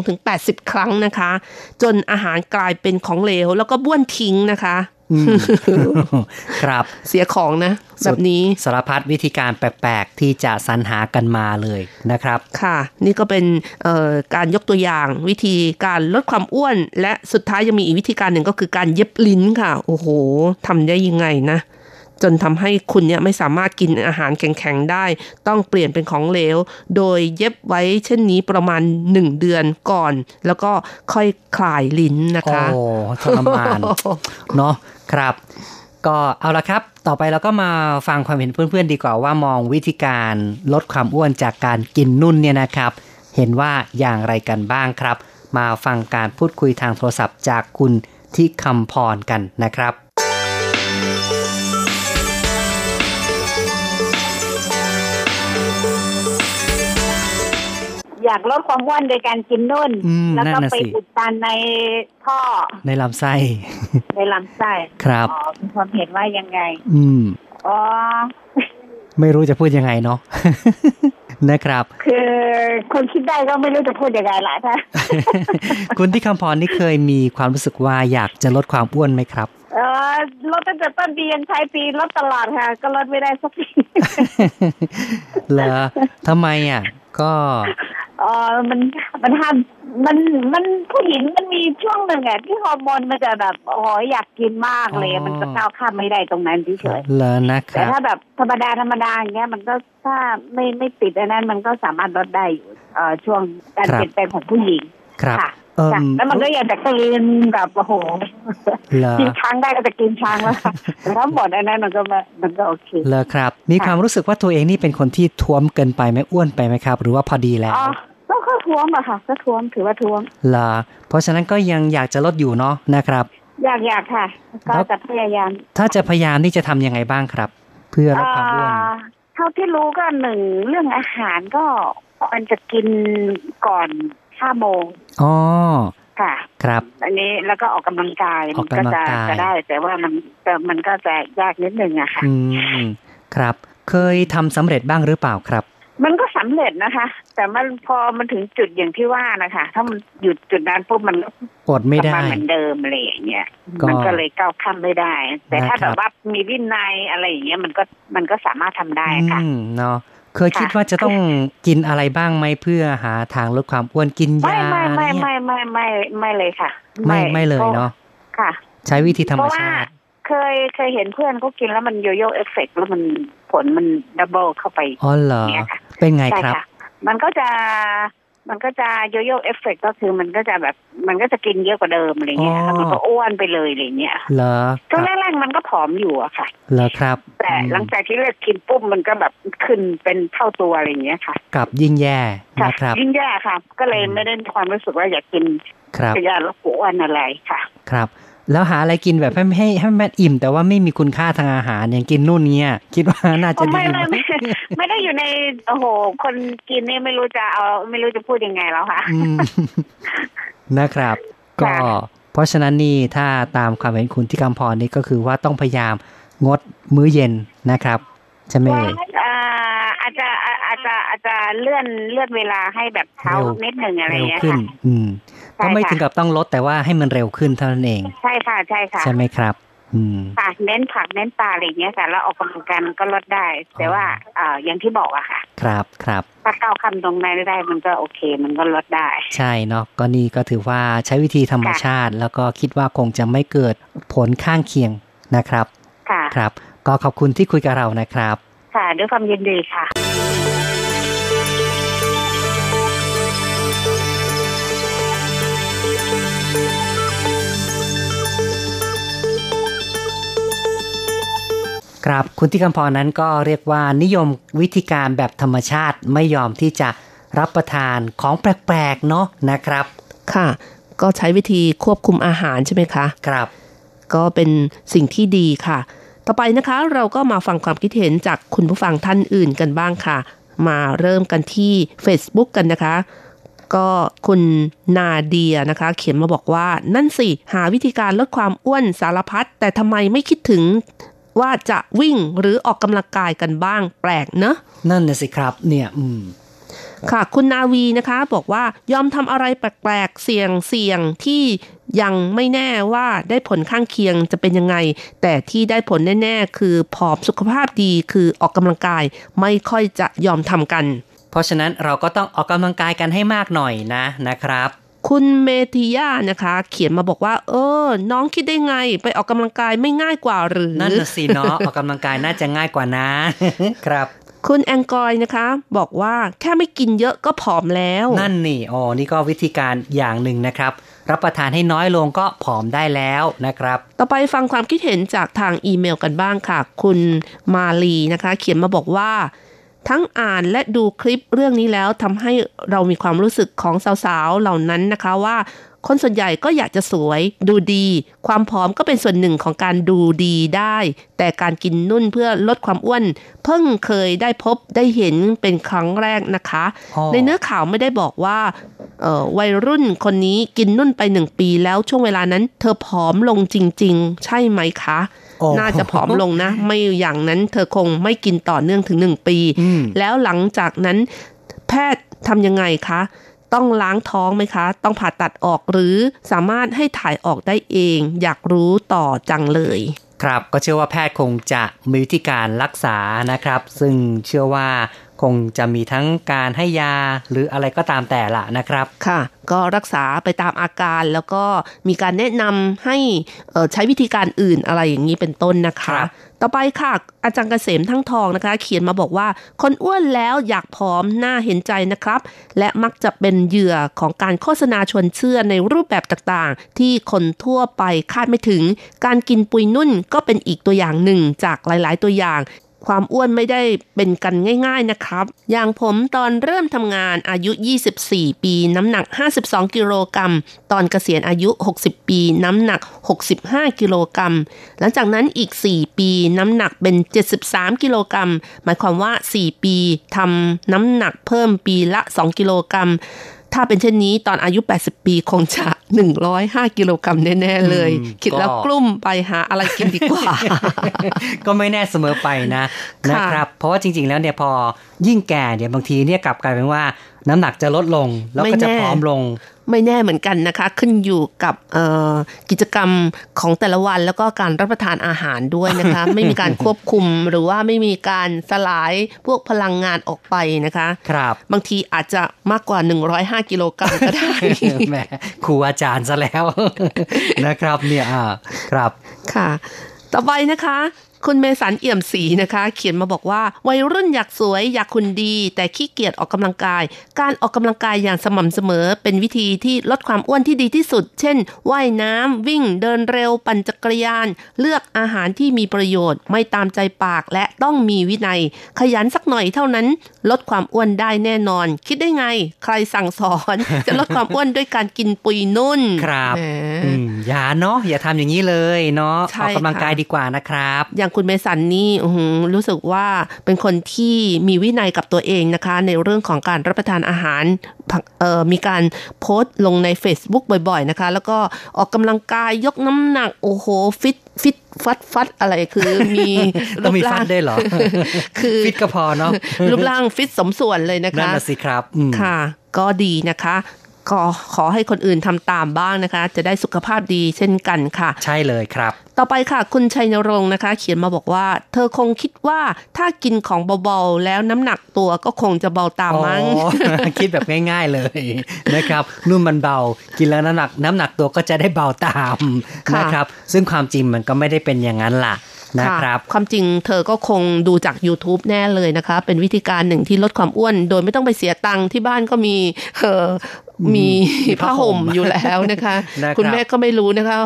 32-80 ครั้งนะคะ จนอาหารกลายเป็นของเหลว แล้วก็บ้วนทิ้งนะคะ ครับเสียของนะ แบบนี้สารพัดวิธีการแปลกๆ ที่จะสรรหากันมาเลยนะครับ ค่ะ นี่ก็เป็นเอ่อการยกตัวอย่างวิธีการลดความอ้วน และสุดท้ายยังมีอีกวิธีการหนึ่งก็คือการเย็บลิ้นค่ะ โอ้โหทำได้ยังไงนะจนทำให้คุณเนี่ยไม่สามารถกินอาหารแข็งๆได้ ต้องเปลี่ยนเป็นของเหลว โดยเย็บไว้เช่นนี้ประมาณ 1 เดือนก่อน แล้วก็ค่อยคลายลิ้นนะคะ โอ้ทรมานเนาะ ครับ ก็เอาละครับ ต่อไปเราก็มาฟังความเห็นเพื่อนๆดีกว่าว่ามองวิธีการลดความอ้วนจากการกินนุ่นเนี่ยนะครับ เห็นว่าอย่างไรกันบ้างครับ มาฟังการพูดคุยทางโทรศัพท์จากคุณที่คำพรกันนะครับ อยากลดความอ้วนโดยการกินนุ่นอืมแล้วก็นั่นน่ะไปสิอุดตันในท่อ ในลำไส้ ในลำไส้ครับอ๋อมีความเห็นว่ายังไง อืมอ๋อไม่รู้จะพูดยังไงเนาะนะครับ คือคนคิดได้ก็ไม่รู้จะพูดยังไงละถ้าคุณที่คำพรนี่เคยมีความรู้สึกว่าอยากจะลดความอ้วนไหมครับเออลดตั้งแต่ต้นปียันท้ายปีลดตลอดค่ะ ก็ลดไม่ได้สักทีเหรอทำไมอะ ก็ เออมันมันทำมันมันผู้หญิงมันมีช่วงหนึ่งอะที่ฮอร์โมนมันจะแบบโอ้ยอยากกินมากเลยอ๋อมันก็ก้าวข้ามไม่ได้ตรงนั้นเฉยเหรอนะคแต่รับถ้าแบบธรรมดาธรรมดาอย่างเงี้ยมันก็ถ้าไม่ไม่ติดอันนั้นมันก็สามารถลดได้อยู่เอ่อช่วงการครับเปลี่ยนแปลงของผู้หญิงครับค่ะเอิ่มค่ะแล้วมันก็อยากจะกินแบบโอ้โหเหรอกินช้างได้ก็จะกินช้างแล้วค่ะแต่ถ้าหมดอันนั้นมันก็ไม่มันก็โอเคเหรอครับ มีค่ะความรู้สึกว่าตัวเองนี่เป็นคนที่ท้วมเกินไปไหมอ้วนไปไหมครับ หรือว่าพอดีแล้วอ๋อ ก็ก็ท้วมอะค่ะก็ท้วมถือว่าท้วมเหรอเพราะฉะนั้นก็ยังอยากจะลดอยู่เนาะนะครับ อยากอยากค่ะ ก็แล้วจะพยายาม ถ้าจะพยายามที่จะทำยังไงบ้างครับ เพื่อลดความอ้วนอ่าเท่าที่รู้ก็หนึ่งเรื่องอาหารก็มันจะกินก่อนห้าโมงอ๋อค่ะ ครับ อันนี้แล้วก็ออกกำลังกายออกก็กำลังจะกายจะได้ แต่ว่ามันแต่มันก็จะยากนิดนึงอะค่ะ อืมครับ เคยทำสำเร็จบ้างหรือเปล่าครับ มันก็สำเร็จนะคะ แต่มันพอมันถึงจุดอย่างที่ว่านะคะ ถ้ามันหยุดจุดนั้นปุ๊บมันอดไม่กลับได้มาเหมือนเดิมอะไรอย่างเงี้ยก็มันก็เลยก้าวข้ามไม่ได้ แต่ถ้านะครับแบบว่ามีวินัยอะไรอย่างเงี้ยมันก็มันก็สามารถทำได้ค่ะอืมเนาะเคยค่ะคิดว่าจะต้องกินอะไรบ้างไหมเพื่อหาทางลดความอ้วนกินไม่ยาไม่ไม่เนี่ยไม่ไม่ไม่ไม่เลยค่ะ ไม่ไม่เลยเนาะค่ะ ใช้วิธีธรรมเพราะว่าชาติเคยเคยเห็นเพื่อนเขากินแล้วมัน yoyo effect แล้วมันผลมัน double เข้าไปอ๋อเหรอ เนี่ยค่ะเป็นไงใช่ครับค่ะมันก็จะมันก็จะ yoyo effect ก็คือมันก็จะแบบมันก็จะกินเยอะกว่าเดิมอะไรเงี้ยอ๋อแล้วมันก็อ้วนไปเลยอะไรเงี้ยเหรอคช่วงรับแรกๆมันก็ผอมอยู่อะค่ะเหรอครับ แต่อืมหลังจากที่เลิกกินปุ๊บมันก็แบบขึ้นเป็นเท่าตัวอะไรเงี้ยค่ะกลับยิ่งแย่ค่ะนะครับ ยิ่งแย่ค่ะ ก็เลยไม่ได้มีความรู้สึกว่าอยากกินครับยาลดความอ้วนอะไรค่ะ ครับ แล้วหาอะไรกินแบบให้ให้ให้แม่อิ่ม แต่ว่าไม่มีคุณค่าทางอาหารอย่างกินนู่นเนี่ยคิดว่าน่าจะดีไม่ไหมไม่ไม่ไม่ได้อยู่ในโอ้โห คนกินนี่ไม่รู้จะเอาไม่รู้จะพูดยังไงแล้วค่ะอืมนะครับ ก็ค่ะเพราะฉะนั้นนี่ถ้าตามความเห็นคุณที่กำพรนี่ก็คือว่าต้องพยายามงดมื้อเย็นนะครับใช่ไหมเอ่ยอ่าอาจจะอาอาจจะอาจจะเลื่อนเลื่อนเวลาให้แบบเช้าเร็วนิดหนึ่งอะไรอเร็วย่างเงี้ยขึ้นค่ะอืมใช่ ก็ไม่ค่ะถึงกับต้องลดแต่ว่าให้มันเร็วขึ้นเท่านั้นเอง ใช่ค่ะใช่ค่ะใช่ไหมครับอืมค่ะเน้นผักเน้นปลาอะไรอย่างเงี้ยค่ะแล้วออกกำลังกายมันก็ลดได้ แต่ว่าอ่าอย่างที่บอกอะค่ะ ครับครับถ้าก้าวคำตรงนั้นได้มันก็โอเค มันก็ลดได้ ใช่เนาะก็นี่ก็ถือว่าใช้วิธีธรรมชาติ แล้วก็คิดว่าคงจะไม่เกิดผลข้างเคียงนะครับ ค่ะครับ ก็ขอบคุณที่คุยกับเรานะครับ ค่ะด้วยความยินดีค่ะ ครับ คุณที่กำพรนั้นก็เรียกว่านิยมวิธีการแบบธรรมชาติไม่ยอมที่จะรับประทานของแปลกๆเนาะนะครับ ค่ะ ก็ใช้วิธีควบคุมอาหารใช่ไหมคะ ครับ ก็เป็นสิ่งที่ดีค่ะ ต่อไปนะคะเราก็มาฟังความคิดเห็นจากคุณผู้ฟังท่านอื่นกันบ้างค่ะ มาเริ่มกันที่ Facebook กันนะคะก็คุณนาเดียนะคะ เขียนมาบอกว่านั่นสิ หาวิธีการลดความอ้วนสารพัดแต่ทำไมไม่คิดถึง ว่าจะวิ่งหรือออกกำลังกายกันบ้างแปลกเนอะนั่นน่ะสิครับเนี่ยอืมค่ะคุณนาวีนะคะบอกว่ายอมทำอะไรแปลกๆเสี่ยงเสี่ยงที่ยังไม่แน่ว่าได้ผลข้างเคียงจะเป็นยังไง แต่ที่ได้ผลแน่ ๆ คือผอมสุขภาพดีคือออกกำลังกายไม่ค่อยจะยอมทำกัน เพราะฉะนั้นเราก็ต้องออกกำลังกายกันให้มากหน่อยนะนะครับ คุณเมทิยานะคะ เขียนมาบอกว่า เออ น้องคิดได้ไง ไปออกกำลังกายไม่ง่ายกว่าหรือนั่นน่ะสิเนาะออกกำลังกายน่าจะง่ายกว่านะ ครับ คุณแองกอยนะคะ บอกว่าแค่ไม่กินเยอะก็ผอมแล้ว นั่นนี่อ๋อนี่ก็วิธีการอย่างหนึ่งนะครับ รับประทานให้น้อยลงก็ผอมได้แล้วนะครับ ต่อไปฟังความคิดเห็นจากทางอีเมลกันบ้างค่ะ คุณมาลีนะคะ เขียนมาบอกว่า ทั้งอ่านและดูคลิปเรื่องนี้แล้วทำให้เรามีความรู้สึกของสาวๆเหล่านั้นนะคะว่า คนส่วนใหญ่ก็อยากจะสวยดูดี ความผอมก็เป็นส่วนหนึ่งของการดูดีได้ แต่การกินนุ่นเพื่อลดความอ้วน เพิ่งเคยได้พบได้เห็นเป็นครั้งแรกนะคะอ๋อในเนื้อข่าวไม่ได้บอกว่าเอ่อวัยรุ่นคนนี้กินนุ่นไปหนึ่งปีแล้วช่วงเวลานั้น เธอผอมลงจริง ๆ ใช่ไหมคะโอ้ น่าจะผอมลงนะ ไม่อย่างนั้นเธอคงไม่กินต่อเนื่องถึงหนึ่งปีอืมแล้วหลังจากนั้นแพทย์ทำยังไงคะ ต้องล้างท้องไหมคะ ต้องผ่าตัดออกหรือสามารถให้ถ่ายออกได้เอง อยากรู้ต่อจังเลยครับก็เชื่อว่าแพทย์คงจะมีวิธีการรักษานะครับ ซึ่งเชื่อว่า คงจะมีทั้งการให้ยาหรืออะไรก็ตามแต่ละนะครับ ค่ะ ก็รักษาไปตามอาการแล้วก็มีการแนะนำให้เอ่อใช้วิธีการอื่นอะไรอย่างนี้เป็นต้นนะครัคะบต่อไปค่ะ อาจารย์เกษมทั้งทองนะคะ เขียนมาบอกว่า คนอ้วนแล้วอยากผอมน่าเห็นใจนะครับ และมักจะเป็นเหยื่อของการโฆษณาชวนเชื่อในรูปแบบต่างๆ ที่คนทั่วไปคาดไม่ถึง การกินปุยนุ่นก็เป็นอีกตัวอย่างหนึ่งจากหลายๆตัวอย่าง ความอ้วนไม่ได้เป็นกันง่าย ๆนะครับ อย่างผมตอนเริ่มทำงานอายุ 24 ปี น้ำหนัก 52 กิโลกรัม ตอนเกษียณอายุ 60 ปี น้ำหนัก 65 กิโลกรัม หลังจากนั้นอีก 4 ปี น้ำหนักเป็น 73 กิโลกรัม หมายความว่า 4 ปีทำน้ำหนักเพิ่มปีละ 2 กิโลกรัม ถ้าเป็นเช่นนี้ตอนอายุ 80 ปีคงจะ 105 กิโลกรัมแน่ๆเลยอืมคิดแล้วก็กลุ้มไปหาอะไรกินดีกว่า ก็ไม่แน่เสมอไปนะค่ะนะครับ เพราะว่าจริง ๆ แล้วเนี่ยพอยิ่งแก่เนี่ยบางทีเนี่ยกลับกลายเป็นว่าน้ำหนักจะลดลง แล้วก็จะผอมลง ไม่แน่เหมือนกันนะคะ ขึ้นอยู่กับเอ่อกิจกรรมของแต่ละวันแล้วก็การรับประทานอาหารด้วยนะคะ ไม่มีการควบคุมหรือว่าไม่มีการสลายพวกพลังงานออกไปนะคะ ครับ บางทีอาจจะมากกว่า 105 กิโลกรัมก็ได้แหมครูอาจารย์ซะแล้วนะครับเนี่ยอ่าครับค่ะ ต่อไปนะคะ คุณเมสันเอี่ยมศรีนะคะ เขียนมาบอกว่า วัยรุ่นอยากสวยอยากคุณดี แต่ขี้เกียจออกกำลังกาย การออกกำลังกายอย่างสม่ำเสมอ เป็นวิธีที่ลดความอ้วนที่ดีที่สุด เช่นว่ายน้ำวิ่งเดินเร็ว ปั่นจักรยาน เลือกอาหารที่มีประโยชน์ ไม่ตามใจปากและต้องมีวินัย ขยันสักหน่อยเท่านั้น ลดความอ้วนได้แน่นอน คิดได้ไง ใครสั่งสอน จะลดความอ้วนด้วยการกินปุยนุ่นครับแหมอืมอย่าเนาะอย่าทำอย่างนี้เลยเนาะใช่ออกกำลังค่ะกายดีกว่านะครับอย่างคุณเมสันนี่อื้อหือรู้สึกว่าเป็นคนที่มีวินัยกับตัวเองนะคะ ในเรื่องของการรับประทานอาหารผักเอ่อมีการโพสต์ลงใน Facebook บ่อย ๆ นะคะ แล้วก็ออกกำลังกายยกน้ำหนัก โอ้โห ฟิตฟิตฟัดฟัดอะไรคือมีต้องมีรูปฟัร่าดด้วยเหรอ คือฟิตก็พอเนาะรูปร่างฟิตสมส่วนเลยนะนั่นคะน่ะสิครับอืมค่ะ ก็ดีนะคะ ก็ขอให้คนอื่นทำตามบ้างนะคะ จะได้สุขภาพดีเช่นกันค่ะ ใช่เลยครับ ต่อไปค่ะ คุณชัยนรงค์นะคะ เขียนมาบอกว่า เธอคงคิดว่าถ้ากินของเบาๆ แล้วน้ำหนักตัวก็คงจะเบาตามมั้งอ๋อคิดแบบง่าย ๆเลยนะครับนุ่มมันเบากินแล้วน้ำหนักน้ำหนักตัวก็จะได้เบาตามค่ะนะครับ ซึ่งความจริงมันก็ไม่ได้เป็นอย่างนั้นล่ะนะครับความจริงเธอก็คงดูจาก YouTube แน่เลยนะคะ เป็นวิธีการหนึ่งที่ลดความอ้วน โดยไม่ต้องไปเสียตังค์ที่บ้านก็มีเออ มีมีผ้าผ้าห่ห่มมอยู่แล้วนะคะนะครับคุณแม่ก็ไม่รู้นะคะ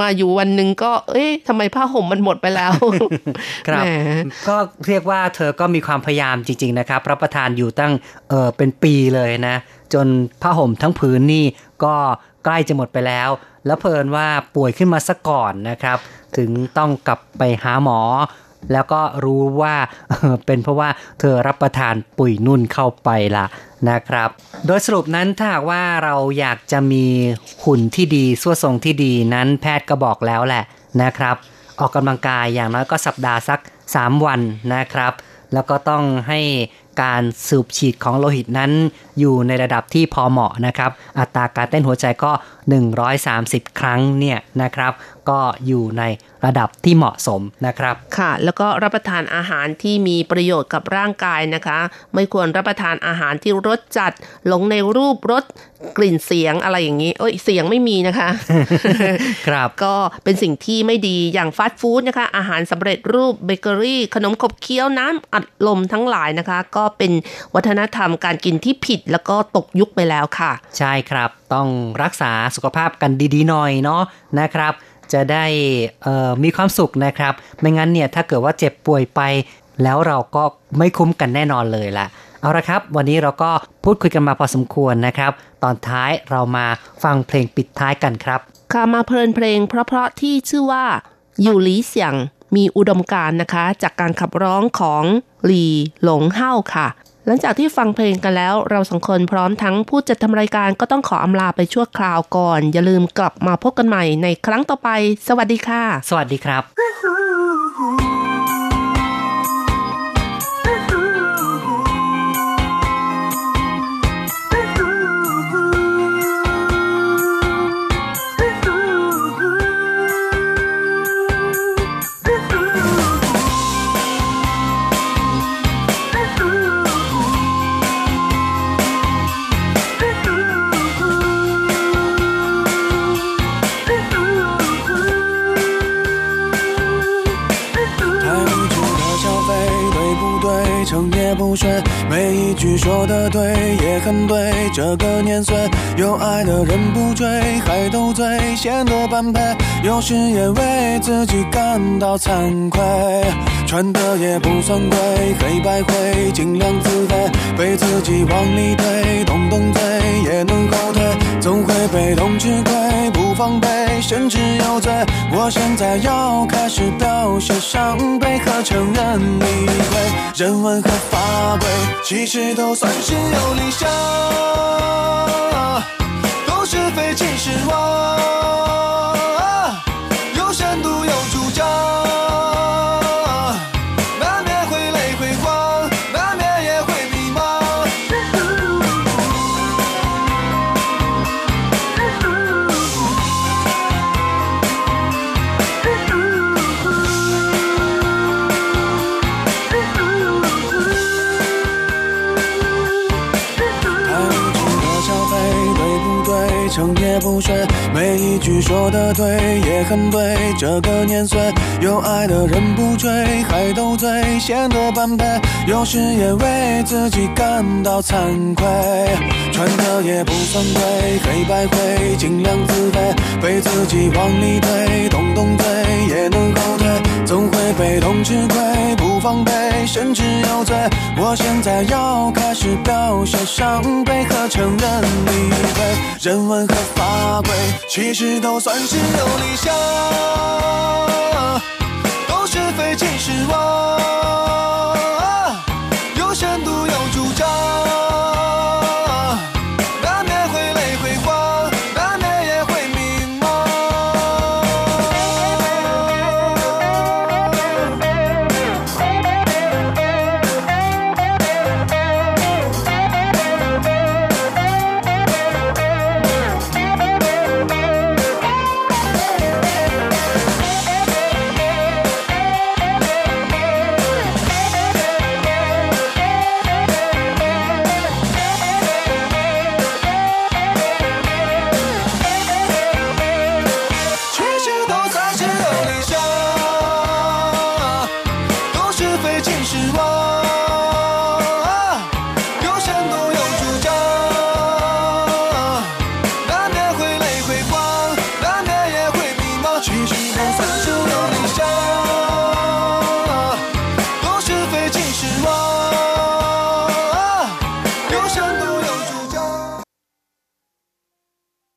มาอยู่วันหนึ่งก็ เอ๊ะทำไมผ้าห่มมันหมดไปแล้ว ครับแหมก็เรียกว่าเธอก็มีความพยายามจริง ๆ นะครับ รับประทานอยู่ตั้งเออเป็นปีเลยนะ จนผ้าห่มทั้งผืนนี่ก็ใกล้จะหมดไปแล้ว แล้วเพลินว่าป่วยขึ้นมาซะก่อนนะครับ ถึงต้องกลับไปหาหมอ แล้วก็รู้ว่าเป็นเพราะว่าเธอรับประทานปุ๋ยนุ่นเข้าไปละนะครับ โดยสรุปนั้นถ้าหากว่าเราอยากจะมีหุ่นที่ดีส่วทรงที่ดีนั้นแพทย์ก็บอกแล้วแหละนะครับ ออกกำลังกายอย่างน้อยก็สัปดาห์สัก 3 วันนะครับ แล้วก็ต้องให้การสูบฉีดของโลหิตนั้น อยู่ในระดับที่พอเหมาะนะครับ อัตราการเต้นหัวใจก็ 130 ครั้งเนี่ยนะครับ ก็อยู่ในระดับที่เหมาะสมนะครับ ค่ะ แล้วก็รับประทานอาหารที่มีประโยชน์กับร่างกายนะคะ ไม่ควรรับประทานอาหารที่รสจัดหลงในรูปรสกลิ่นเสียงอะไรอย่างนี้ เอ้ย เสียงไม่มีนะคะ ครับ ก็เป็นสิ่งที่ไม่ดีอย่างฟาสต์ฟู้ดนะคะ อาหารสำเร็จรูปเบเกอรี่ ขนมขบเคี้ยวน้ำอัดลมทั้งหลายนะคะ ก็เป็นวัฒนธรรมการกินที่ผิดแล้วก็ตกยุคไปแล้วค่ะ ใช่ครับ ต้องรักษาสุขภาพกันดีๆหน่อยเนาะนะครับ จะได้มีความสุขนะครับ ไม่งั้นเนี่ยถ้าเกิดว่าเจ็บป่วยไป แล้วเราก็ไม่คุ้มกันแน่นอนเลยละเอาละครับ วันนี้เราก็พูดคุยกันมาพอสมควรนะครับ ตอนท้ายเรามาฟังเพลงปิดท้ายกันครับค่ะมาเพลินเพลงเพราะๆที่ชื่อว่าอยู่หลีเสียงมีอุดมการนะคะ จากการขับร้องของหลีหลงเฮ้าค่ะ หลังจากที่ฟังเพลงกันแล้ว เราสองคนพร้อมทั้งผู้จัดทำรายการก็ต้องขออำลาไปชั่วคราวก่อน อย่าลืมกลับมาพบกันใหม่ในครั้งต่อไป สวัสดีค่ะ สวัสดีครับ 也不睡，每一句说的对，也很对。这个年岁，有爱的人不追，还斗嘴，显得般配。有时也为自己感到惭愧，穿的也不算贵，黑白灰，尽量自卑，被自己往里推，动动嘴也能后退，总会被动吃亏，不防备，甚至有罪。我现在要开始表现伤悲和承认理亏，人文和法规，其实都算是有理想，都是非，其实我太无知的消费，对不对？成也夜不睡，每一句说的对也很对。这个年岁，有爱的人不追，还斗嘴，显得般配。有时也为自己感到惭愧，穿的也不算贵，黑白灰，尽量自卑，被自己往里推，动动嘴也能后退，总会被动吃亏，不防备，甚至有罪。我现在要开始表现伤悲和承认理亏，人文和法规其实都算是有理想，都是非其是妄。